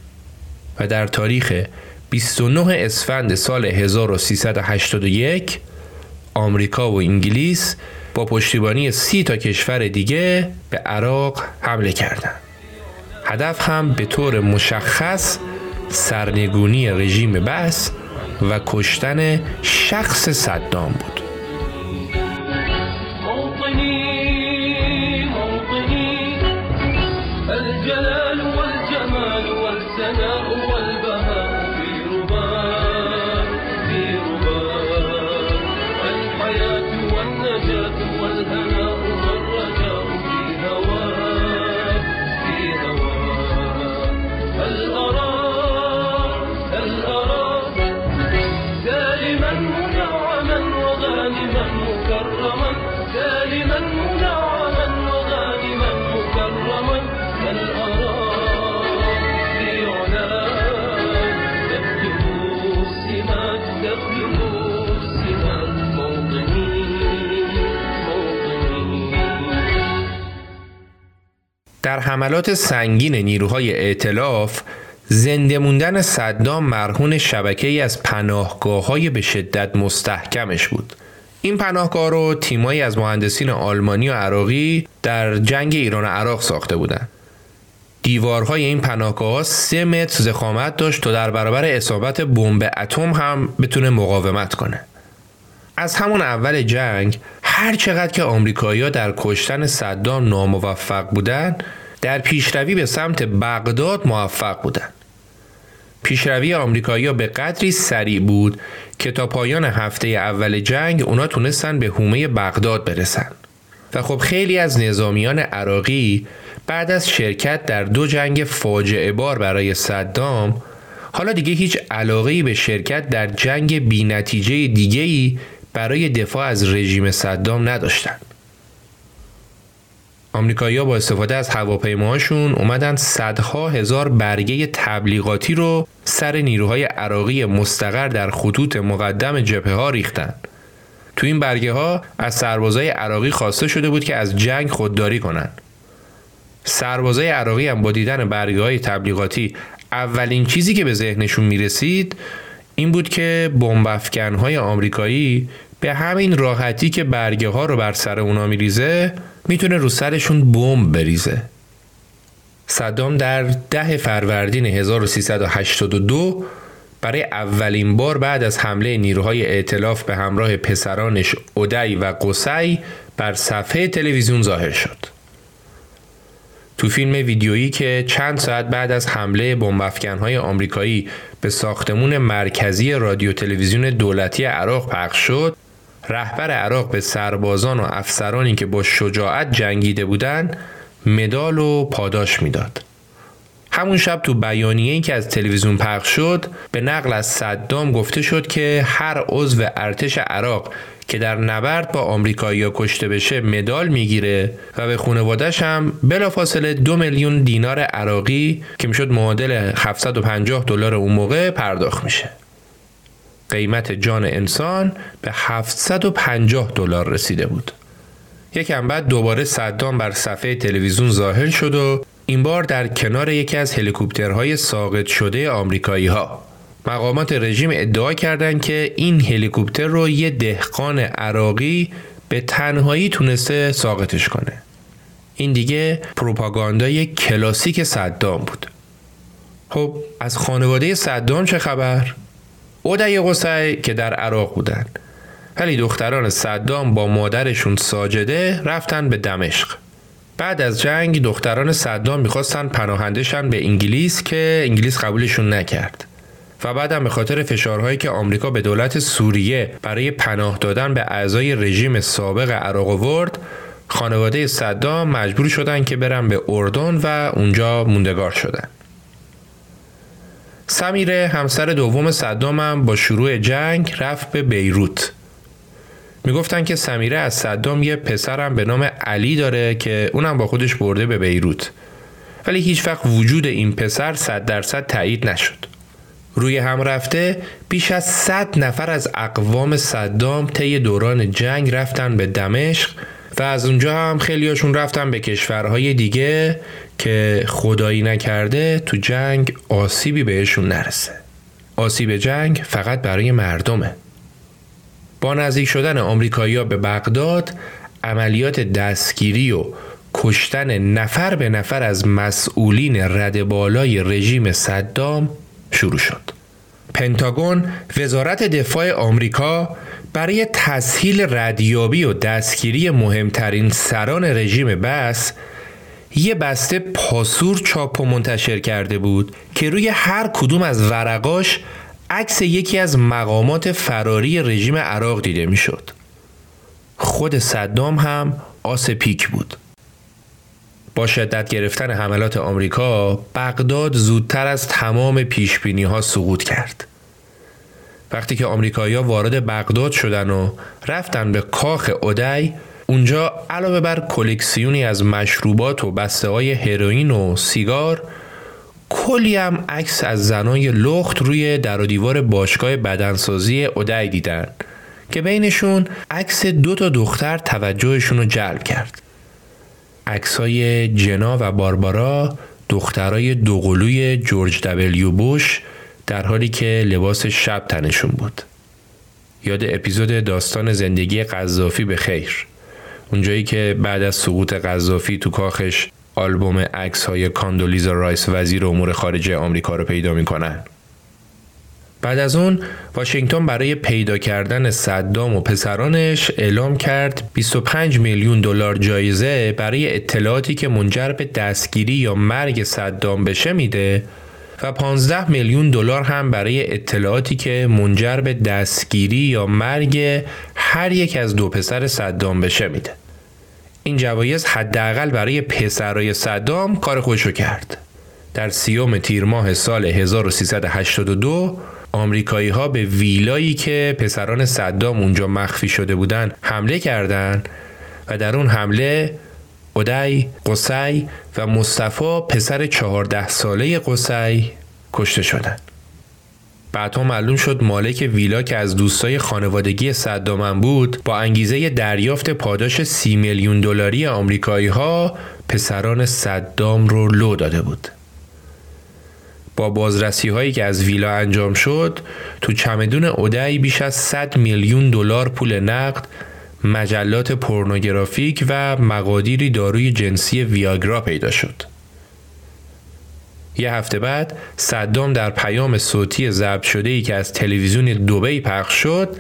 و در تاریخ 29 اسفند سال 1381 آمریکا و انگلیس با پشتیبانی سی تا کشور دیگه به عراق حمله کردند. هدف هم به طور مشخص سرنگونی رژیم بس و کشتن شخص صدام بود. در حملات سنگین نیروهای ائتلاف زنده موندن صدام مرهون شبکه ای از پناهگاه های به شدت مستحکمش بود. این پناهگاه رو تیمایی از مهندسین آلمانی و عراقی در جنگ ایران و عراق ساخته بودند. دیوارهای این پناهگاه ها سه متر زخامت داشت تا در برابر اصابت بمب اتم هم بتونه مقاومت کنه از همون اول جنگ هر چقدر که آمریکایی‌ها در کشتن صدام ناموفق بودند در پیشروی به سمت بغداد موفق بودند پیشروی آمریکایی‌ها به قدری سریع بود که تا پایان هفته اول جنگ اونا تونستن به حومه بغداد برسن. و خب خیلی از نظامیان عراقی بعد از شرکت در دو جنگ فاجعه بار برای صدام حالا دیگه هیچ علاقه به شرکت در جنگ بی نتیجه دیگه برای دفاع از رژیم صدام نداشتند. آمریکایی‌ها با استفاده از هواپیماهاشون اومدن صدها هزار برگه تبلیغاتی رو سر نیروهای عراقی مستقر در خطوط مقدم جبهه ها ریختن. تو این برگه ها از سربازای عراقی خواسته شده بود که از جنگ خودداری کنند. سربازای عراقی هم با دیدن برگه های تبلیغاتی اولین چیزی که به ذهنشون می‌رسید این بود که بمب های آمریکایی به همین راحتی که برگه ها رو بر سر اونا میریزه می‌تونه رو سرشون بمب بریزه صدام در ده فروردین 1382 برای اولین بار بعد از حمله نیروهای ائتلاف به همراه پسرانش اودی و قسی بر صفحه تلویزیون ظاهر شد. تو فیلم ویدیویی که چند ساعت بعد از حمله بمبافکنهای آمریکایی به ساختمون مرکزی رادیو تلویزیون دولتی عراق پخش شد رهبر عراق به سربازان و افسرانی که با شجاعت جنگیده بودند مدال و پاداش می‌داد. همون شب تو بیانیه که از تلویزیون پخش شد به نقل از صدام گفته شد که هر عضو ارتش عراق که در نبرد با آمریکایی‌ها کشته بشه مدال می‌گیره و به خانوادش هم بلافاصله دو میلیون دینار عراقی که می‌شد معادل 750 دلار اون موقع پرداخت میشه. قیمت جان انسان به 750 دلار رسیده بود. یکم بعد دوباره صدام بر صفحه تلویزیون ظاهر شد و این بار در کنار یکی از هلیکوپترهای ساقط شده آمریکایی ها. مقامات رژیم ادعا کردند که این هلیکوپتر رو یه دهقان عراقی به تنهایی تونسته ساقطش کنه. این دیگه پروپاگاندای کلاسیک صدام بود. خب از خانواده صدام چه خبر؟ اودای قصی که در عراق بودند. ولی دختران صدام با مادرشون ساجده رفتن به دمشق. بعد از جنگ دختران صدام می‌خواستن پناهندهشن به انگلیس که انگلیس قبولشون نکرد. و بعدم به خاطر فشارهایی که آمریکا به دولت سوریه برای پناه دادن به اعضای رژیم سابق عراق آورد خانواده صدام مجبور شدن که برن به اردن و اونجا موندگار شدن. سمیره همسر دوم صدام هم با شروع جنگ رفت به بیروت. می‌گفتن که سمیره از صدام یه پسرم به نام علی داره که اونم با خودش برده به بیروت. ولی هیچ وقت وجود این پسر صد درصد تایید نشد. روی هم رفته بیش از صد نفر از اقوام صدام طی دوران جنگ رفتن به دمشق و از اونجا هم خیلیاشون رفتن به کشورهای دیگه که خدایی نکرده تو جنگ آسیبی بهشون نرسه آسیب جنگ فقط برای مردمه با نزدیک شدن آمریکایی‌ها به بغداد عملیات دستگیری و کشتن نفر به نفر از مسئولین رد بالای رژیم صدام شروع شد. پنتاگون وزارت دفاع آمریکا برای تسهیل ردیابی و دستگیری مهمترین سران رژیم بس یه بسته پاسور چاپ و منتشر کرده بود که روی هر کدوم از ورقاش عکس یکی از مقامات فراری رژیم عراق دیده می‌شد. خود صدام هم آس پیک بود. با شدت گرفتن حملات آمریکا بغداد زودتر از تمام پیش ها سقوط کرد. وقتی که آمریکایی‌ها وارد بغداد شدن و رفتن به کاخ اودی اونجا علاوه بر کلکسیونی از مشروبات و بسته های هروئین و سیگار کلی هم عکس از زنای لخت روی در و دیوار باشگاه بدنسازی اودی دیدن که بینشون عکس دو تا دختر توجهشون رو جلب کرد. های جنا و باربارا دخترای دوقلوی جورج دبلیو بوش در حالی که لباس شب تنشون بود. یاد اپیزود داستان زندگی قذافی به خیر. اونجایی که بعد از سقوط قذافی تو کاخش آلبوم عکس های کاندولیزا رایس وزیر امور خارجه آمریکا رو پیدا می‌کنن. بعد از اون واشنگتن برای پیدا کردن صدام و پسرانش اعلام کرد 25 میلیون دلار جایزه برای اطلاعاتی که منجر به دستگیری یا مرگ صدام بشه میده و 15 میلیون دلار هم برای اطلاعاتی که منجر به دستگیری یا مرگ هر یک از دو پسر صدام بشه میده. این جوایز حداقل برای پسرای صدام کار خودشو کرد. در سیوم تیر ماه سال 1382 آمریکایی ها به ویلایی که پسران صدام اونجا مخفی شده بودن حمله کردند و در اون حمله اودای، قصی و مصطفی پسر چهارده ساله قصی کشته شدند. بعدها معلوم شد مالک ویلا که از دوستای خانوادگی صدامن بود با انگیزه دریافت پاداش سی میلیون دلاری آمریکایی ها پسران صدام رو لو داده بود. با بازرسی هایی که از ویلا انجام شد تو چمدون اودعی بیش از 100 میلیون دلار پول نقد مجلات پورنوگرافیک و مقادیری داروی جنسی ویاگرا پیدا شد. یه هفته بعد صدام در پیام صوتی ضبط شده ای که از تلویزیون دوبی پخش شد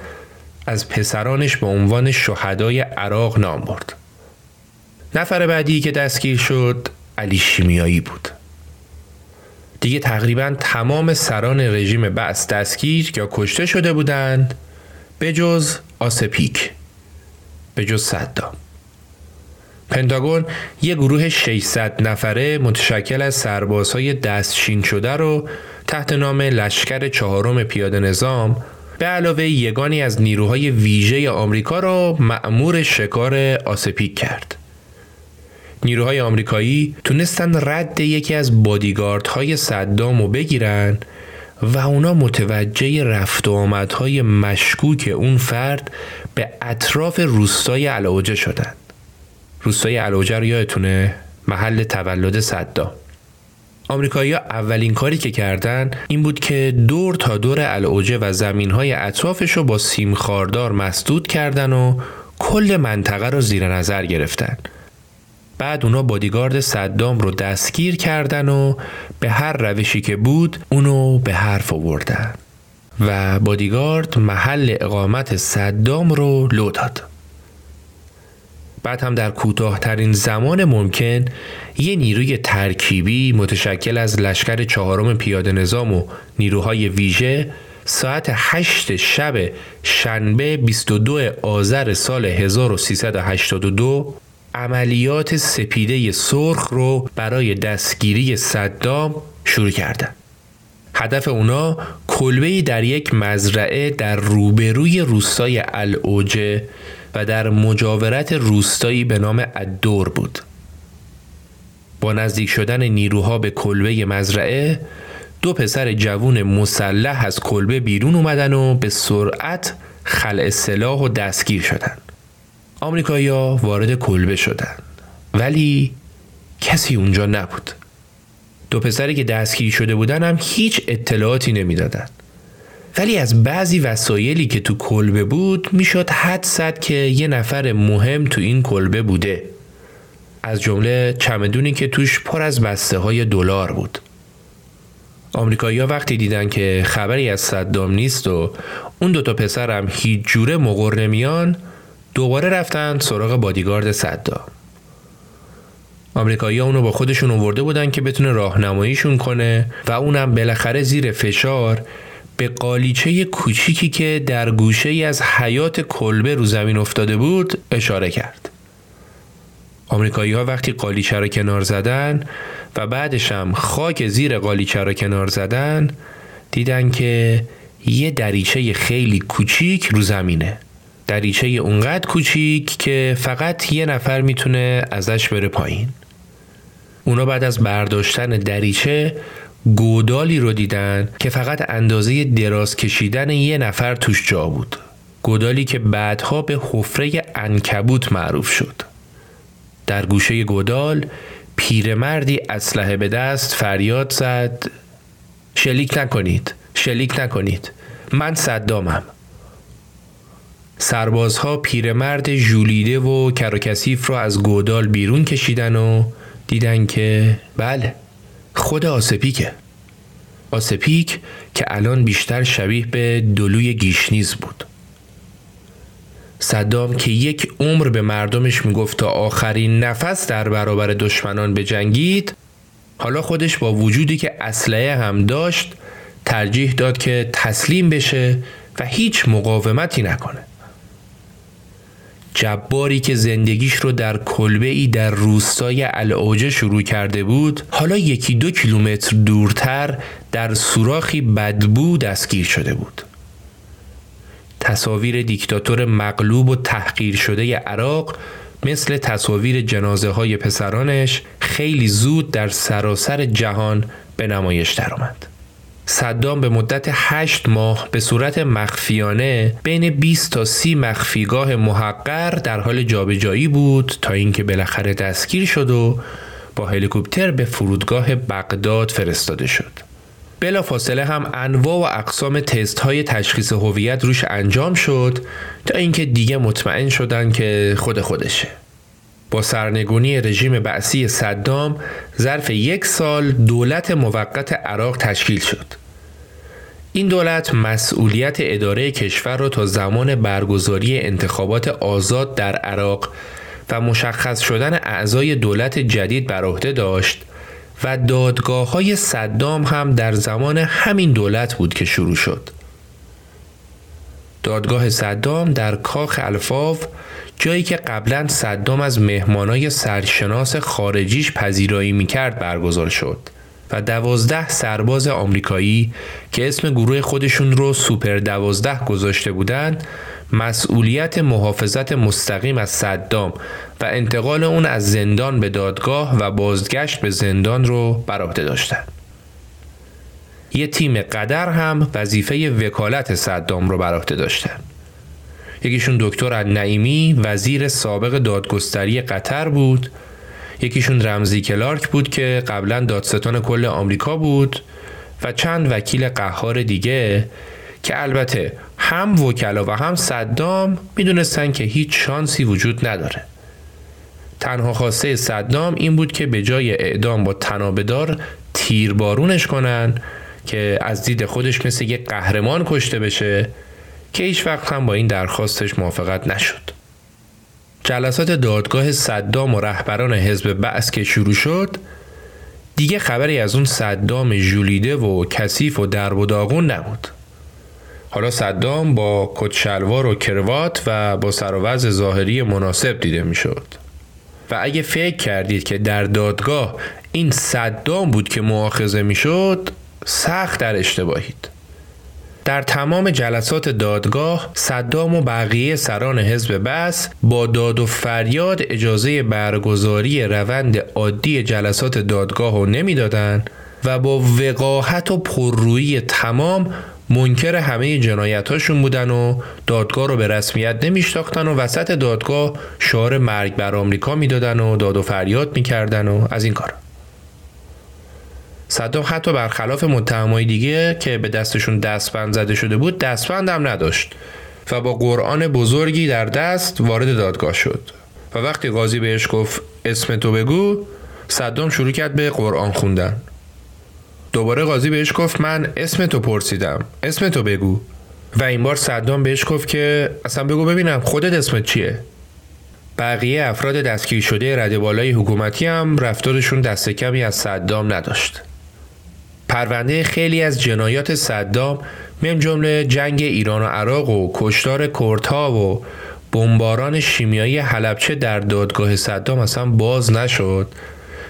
از پسرانش به عنوان شهدای عراق نام برد. نفر بعدی که دستگیر شد علی شیمیایی بود. دیگه تقریبا تمام سران رژیم بس دستگیر یا کشته شده بودند به جز آسپیک به جز صدام پنتاگون یه گروه 600 نفره متشکل از سربازهای دستشین شده رو تحت نام لشکر چهارم پیاده نظام به علاوه یگانی از نیروهای ویژه آمریکا را مأمور شکار آسپیک کرد. نیروهای آمریکایی تونستن رد یکی از بادیگاردهای صدام رو بگیرن و اونا متوجه رفت و آمدهای مشکوک اون فرد به اطراف روستای علاوجه شدن روستای علاوجه رو یادتونه؟ محل تولد صدام آمریکایی اولین کاری که کردن این بود که دور تا دور العوجه و زمین های اطرافش رو با سیم خاردار مسدود کردن و کل منطقه رو زیر نظر گرفتن. بعد اونا بادیگارد صدام رو دستگیر کردن و به هر روشی که بود اونو به حرف آوردن. و بادیگارد محل اقامت صدام رو لو داد بعد هم در کوتاهترین زمان ممکن یه نیروی ترکیبی متشکل از لشکر چهارم پیاده نظام و نیروهای ویژه ساعت 8 شب شنبه 22 آذر سال 1382 عملیات سپیده سرخ رو برای دستگیری صدام شروع کردن. هدف اونا کلبه در یک مزرعه در روبروی روستای العوجه و در مجاورت روستایی به نام الدور بود. با نزدیک شدن نیروها به کلبه مزرعه دو پسر جوون مسلح از کلبه بیرون اومدن و به سرعت خلع سلاح و دستگیر شدند. آمریکایی‌ها وارد کلبه شدند ولی کسی اونجا نبود دو پسری که دستگیر شده بودن هم هیچ اطلاعاتی نمی‌دادند ولی از بعضی وسایلی که تو کلبه بود می‌شد حد زد که یه نفر مهم تو این کلبه بوده. از جمله چمدونی که توش پر از بسته های دلار بود. آمریکایی‌ها وقتی دیدن که خبری از صدام نیست و اون دوتا پسر هم هیچ جوره مقر نمیان دوباره رفتن سراغ بادیگارد صدام. آمریکایی اونو با خودشون آورده بودن که بتونه راهنماییشون کنه و اونم بالاخره زیر فشار به قالیچه کوچیکی که در گوشه ای از حیات کلبه رو زمین افتاده بود اشاره کرد. آمریکایی ها وقتی قالیچه را کنار زدن و بعدش هم خاک زیر قالیچه را کنار زدن دیدن که یه دریچه خیلی کوچیک رو زمینه. دریچه اونقدر کوچیک که فقط یه نفر می‌تونه ازش بره پایین اونا بعد از برداشتن دریچه گودالی رو دیدن که فقط اندازه دراز کشیدن یه نفر توش جا بود. گودالی که بعدها به حفره انکبوت معروف شد. در گوشه گودال پیرمردی اسلحه به دست فریاد زد. شلیک نکنید شلیک نکنید. من صدامم. سربازها پیرمرد ژولیده و چرک و کثیف را از گودال بیرون کشیدن و دیدن که بله خود آس پیکه. آس پیک که الان بیشتر شبیه به دولوی گشنیز بود. صدام که یک عمر به مردمش می‌گفت تا آخرین نفس در برابر دشمنان بجنگید حالا خودش با وجودی که اسلحه هم داشت ترجیح داد که تسلیم بشه و هیچ مقاومتی نکنه. جباری که زندگیش رو در کلبه ای در روستای العوجه شروع کرده بود حالا یکی دو کیلومتر دورتر در سوراخی بدبو دستگیر شده بود تصاویر دیکتاتور مغلوب و تحقیر شده عراق مثل تصاویر جنازه های پسرانش خیلی زود در سراسر جهان به نمایش درآمد. صدام به مدت هشت ماه به صورت مخفیانه بین 20 تا 30 مخفیگاه محقر در حال جابجایی بود تا اینکه بالاخره دستگیر شد و با هلیکوپتر به فرودگاه بغداد فرستاده شد. بلا فاصله هم انواع و اقسام تست های تشخیص هویت روش انجام شد تا اینکه دیگه مطمئن شدن که خود خودشه. با سرنگونی رژیم بعثی صدام ظرف یک سال دولت موقت عراق تشکیل شد. این دولت مسئولیت اداره کشور را تا زمان برگزاری انتخابات آزاد در عراق و مشخص شدن اعضای دولت جدید بر عهده داشت و دادگاه های صدام هم در زمان همین دولت بود که شروع شد. دادگاه صدام در کاخ الفاو جایی که قبلا صدام از مهمانای سرشناس خارجیش پذیرایی می‌کرد برگزار شد و دوازده سرباز آمریکایی که اسم گروه خودشون رو سوپر دوازده گذاشته بودند مسئولیت محافظت مستقیم از صدام و انتقال اون از زندان به دادگاه و بازگشت به زندان رو بر عهده داشتند. یه تیم قدر هم وظیفه وکالت صدام رو بر عهده داشتن. یکیشون دکتر نعیمی وزیر سابق دادگستری قطر بود. یکیشون رمزی کلارک بود که قبلا دادستان کل آمریکا بود و چند وکیل قهار دیگه که البته هم وکلا و هم صدام می‌دونستن که هیچ شانسی وجود نداره. تنها خواسته صدام این بود که به جای اعدام با تنابدار تیربارونش کنن که از دید خودش مثل یک قهرمان کشته بشه. که هیچ وقت هم با این درخواستش موافقت نشد. جلسات دادگاه صدام و رهبران حزب بعث که شروع شد دیگه خبری از اون صدام جولیده و کثیف و درب و داغون نبود. حالا صدام با کت شلوار و کروات و با سر ظاهری مناسب دیده می‌شد. و اگه فکر کردید که در دادگاه این صدام بود که مؤاخذه می‌شد سخت در اشتباهید در تمام جلسات دادگاه صدام و بقیه سران حزب بس با داد و فریاد اجازه برگزاری روند عادی جلسات دادگاه رو نمی‌دادند و با وقاحت و پررویی تمام منکر همه جنایتاشون بودن و دادگاه رو به رسمیت نمیشتاختن و وسط دادگاه شعار مرگ بر آمریکا می‌دادن و داد و فریاد می‌کردن و از این کار صدام حتی برخلاف متهمای دیگه که به دستشون دستبند زده شده بود دستبند هم نداشت و با قرآن بزرگی در دست وارد دادگاه شد. و وقتی قاضی بهش گفت اسم تو بگو صدام شروع کرد به قرآن خوندن. دوباره قاضی بهش گفت من اسم تو پرسیدم اسم تو بگو. و این بار صدام بهش گفت که اصلا بگو ببینم خودت اسمت چیه. بقیه افراد دستگیر شده رده بالای حکومتی هم رفتارشون دست کمی از صدام نداشت. پرونده خیلی از جنایات صدام من جمله جنگ ایران و عراق و کشتار کردها و بمباران شیمیایی حلبچه در دادگاه صدام اصلا باز نشد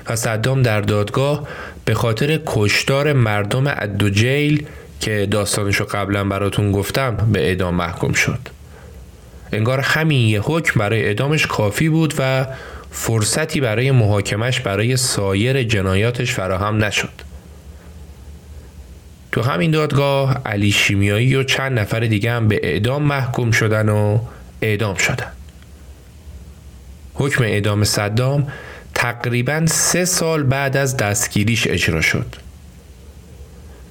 و صدام در دادگاه به خاطر کشتار مردم ادو جیل که داستانشو قبلا براتون گفتم به اعدام محکوم شد. انگار همین یه حکم برای اعدامش کافی بود و فرصتی برای محاکمش برای سایر جنایاتش فراهم نشد. تو همین دادگاه علی شیمیایی و چند نفر دیگه هم به اعدام محکوم شدن و اعدام شدن. حکم اعدام صدام تقریبا سه سال بعد از دستگیریش اجرا شد.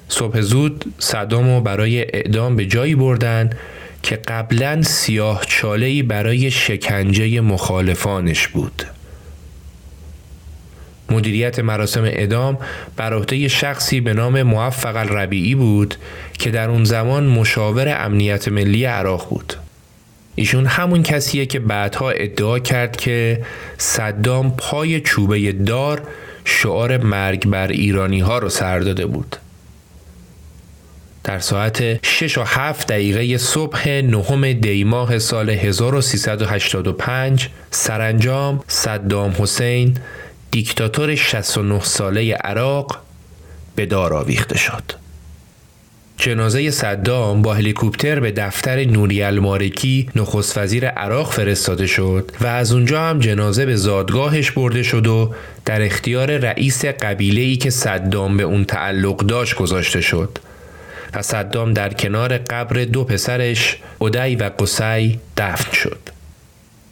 صبح زود صدام رو برای اعدام به جایی بردن که قبلا سیاه چالهی برای شکنجه مخالفانش بود. مدیریت مراسم ادام بر عهده شخصی به نام موفق الربیعی بود که در اون زمان مشاور امنیت ملی عراق بود. ایشون همون کسیه که بعدها ادعا کرد که صدام پای چوبه دار شعار مرگ بر ایرانی ها رو سر داده بود. در ساعت 6 و 7 دقیقه صبح نهم دیماه سال 1385 سرانجام صدام حسین دیکتاتور 69 ساله عراق به دار آویخته شد. جنازه صدام با هلیکوپتر به دفتر نوری المارکی نخست وزیر عراق فرستاده شد و از اونجا هم جنازه به زادگاهش برده شد و در اختیار رئیس قبیله ای که صدام به اون تعلق داشت گذاشته شد و صدام در کنار قبر دو پسرش اودی و قسی دفن شد.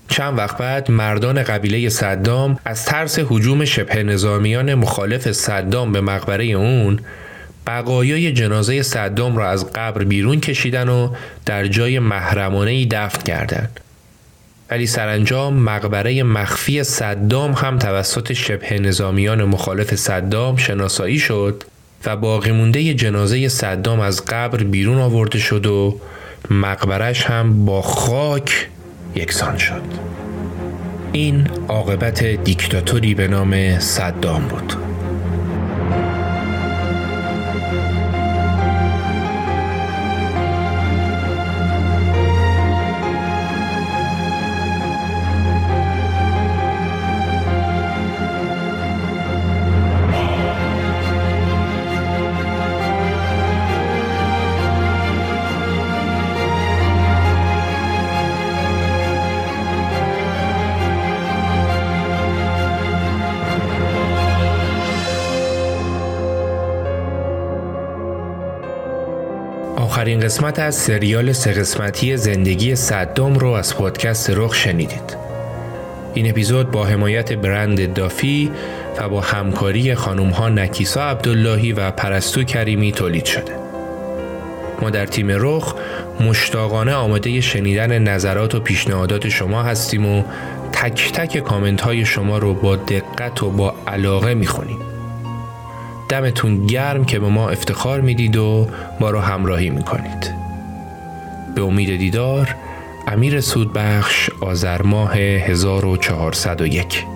چند وقت بعد مردان قبیله صدام از ترس حجوم شبه نظامیان مخالف صدام به مقبره اون بقایای جنازه صدام را از قبر بیرون کشیدن و در جای محرمانه ای دفن کردند. ولی سرانجام مقبره مخفی صدام هم توسط شبه نظامیان مخالف صدام شناسایی شد و باقی مونده جنازه صدام از قبر بیرون آورده شد و مقبرش هم با خاک یکسان شد. این عاقبت دیکتاتوری به نام صدام بود. قسمت از سریال سه قسمتی زندگی صدام رو از پادکست رخ شنیدید. این اپیزود با حمایت برند دافی و با همکاری خانم ها نکیسا عبداللهی و پرستو کریمی تولید شده. ما در تیم رخ مشتاقانه آماده شنیدن نظرات و پیشنهادات شما هستیم و تک تک کامنت های شما رو با دقت و با علاقه می‌خونیم. دمتون گرم که به ما افتخار می‌دید و ما رو همراهی می‌کنید. به امید دیدار امیر سودبخش آذر ماه 1401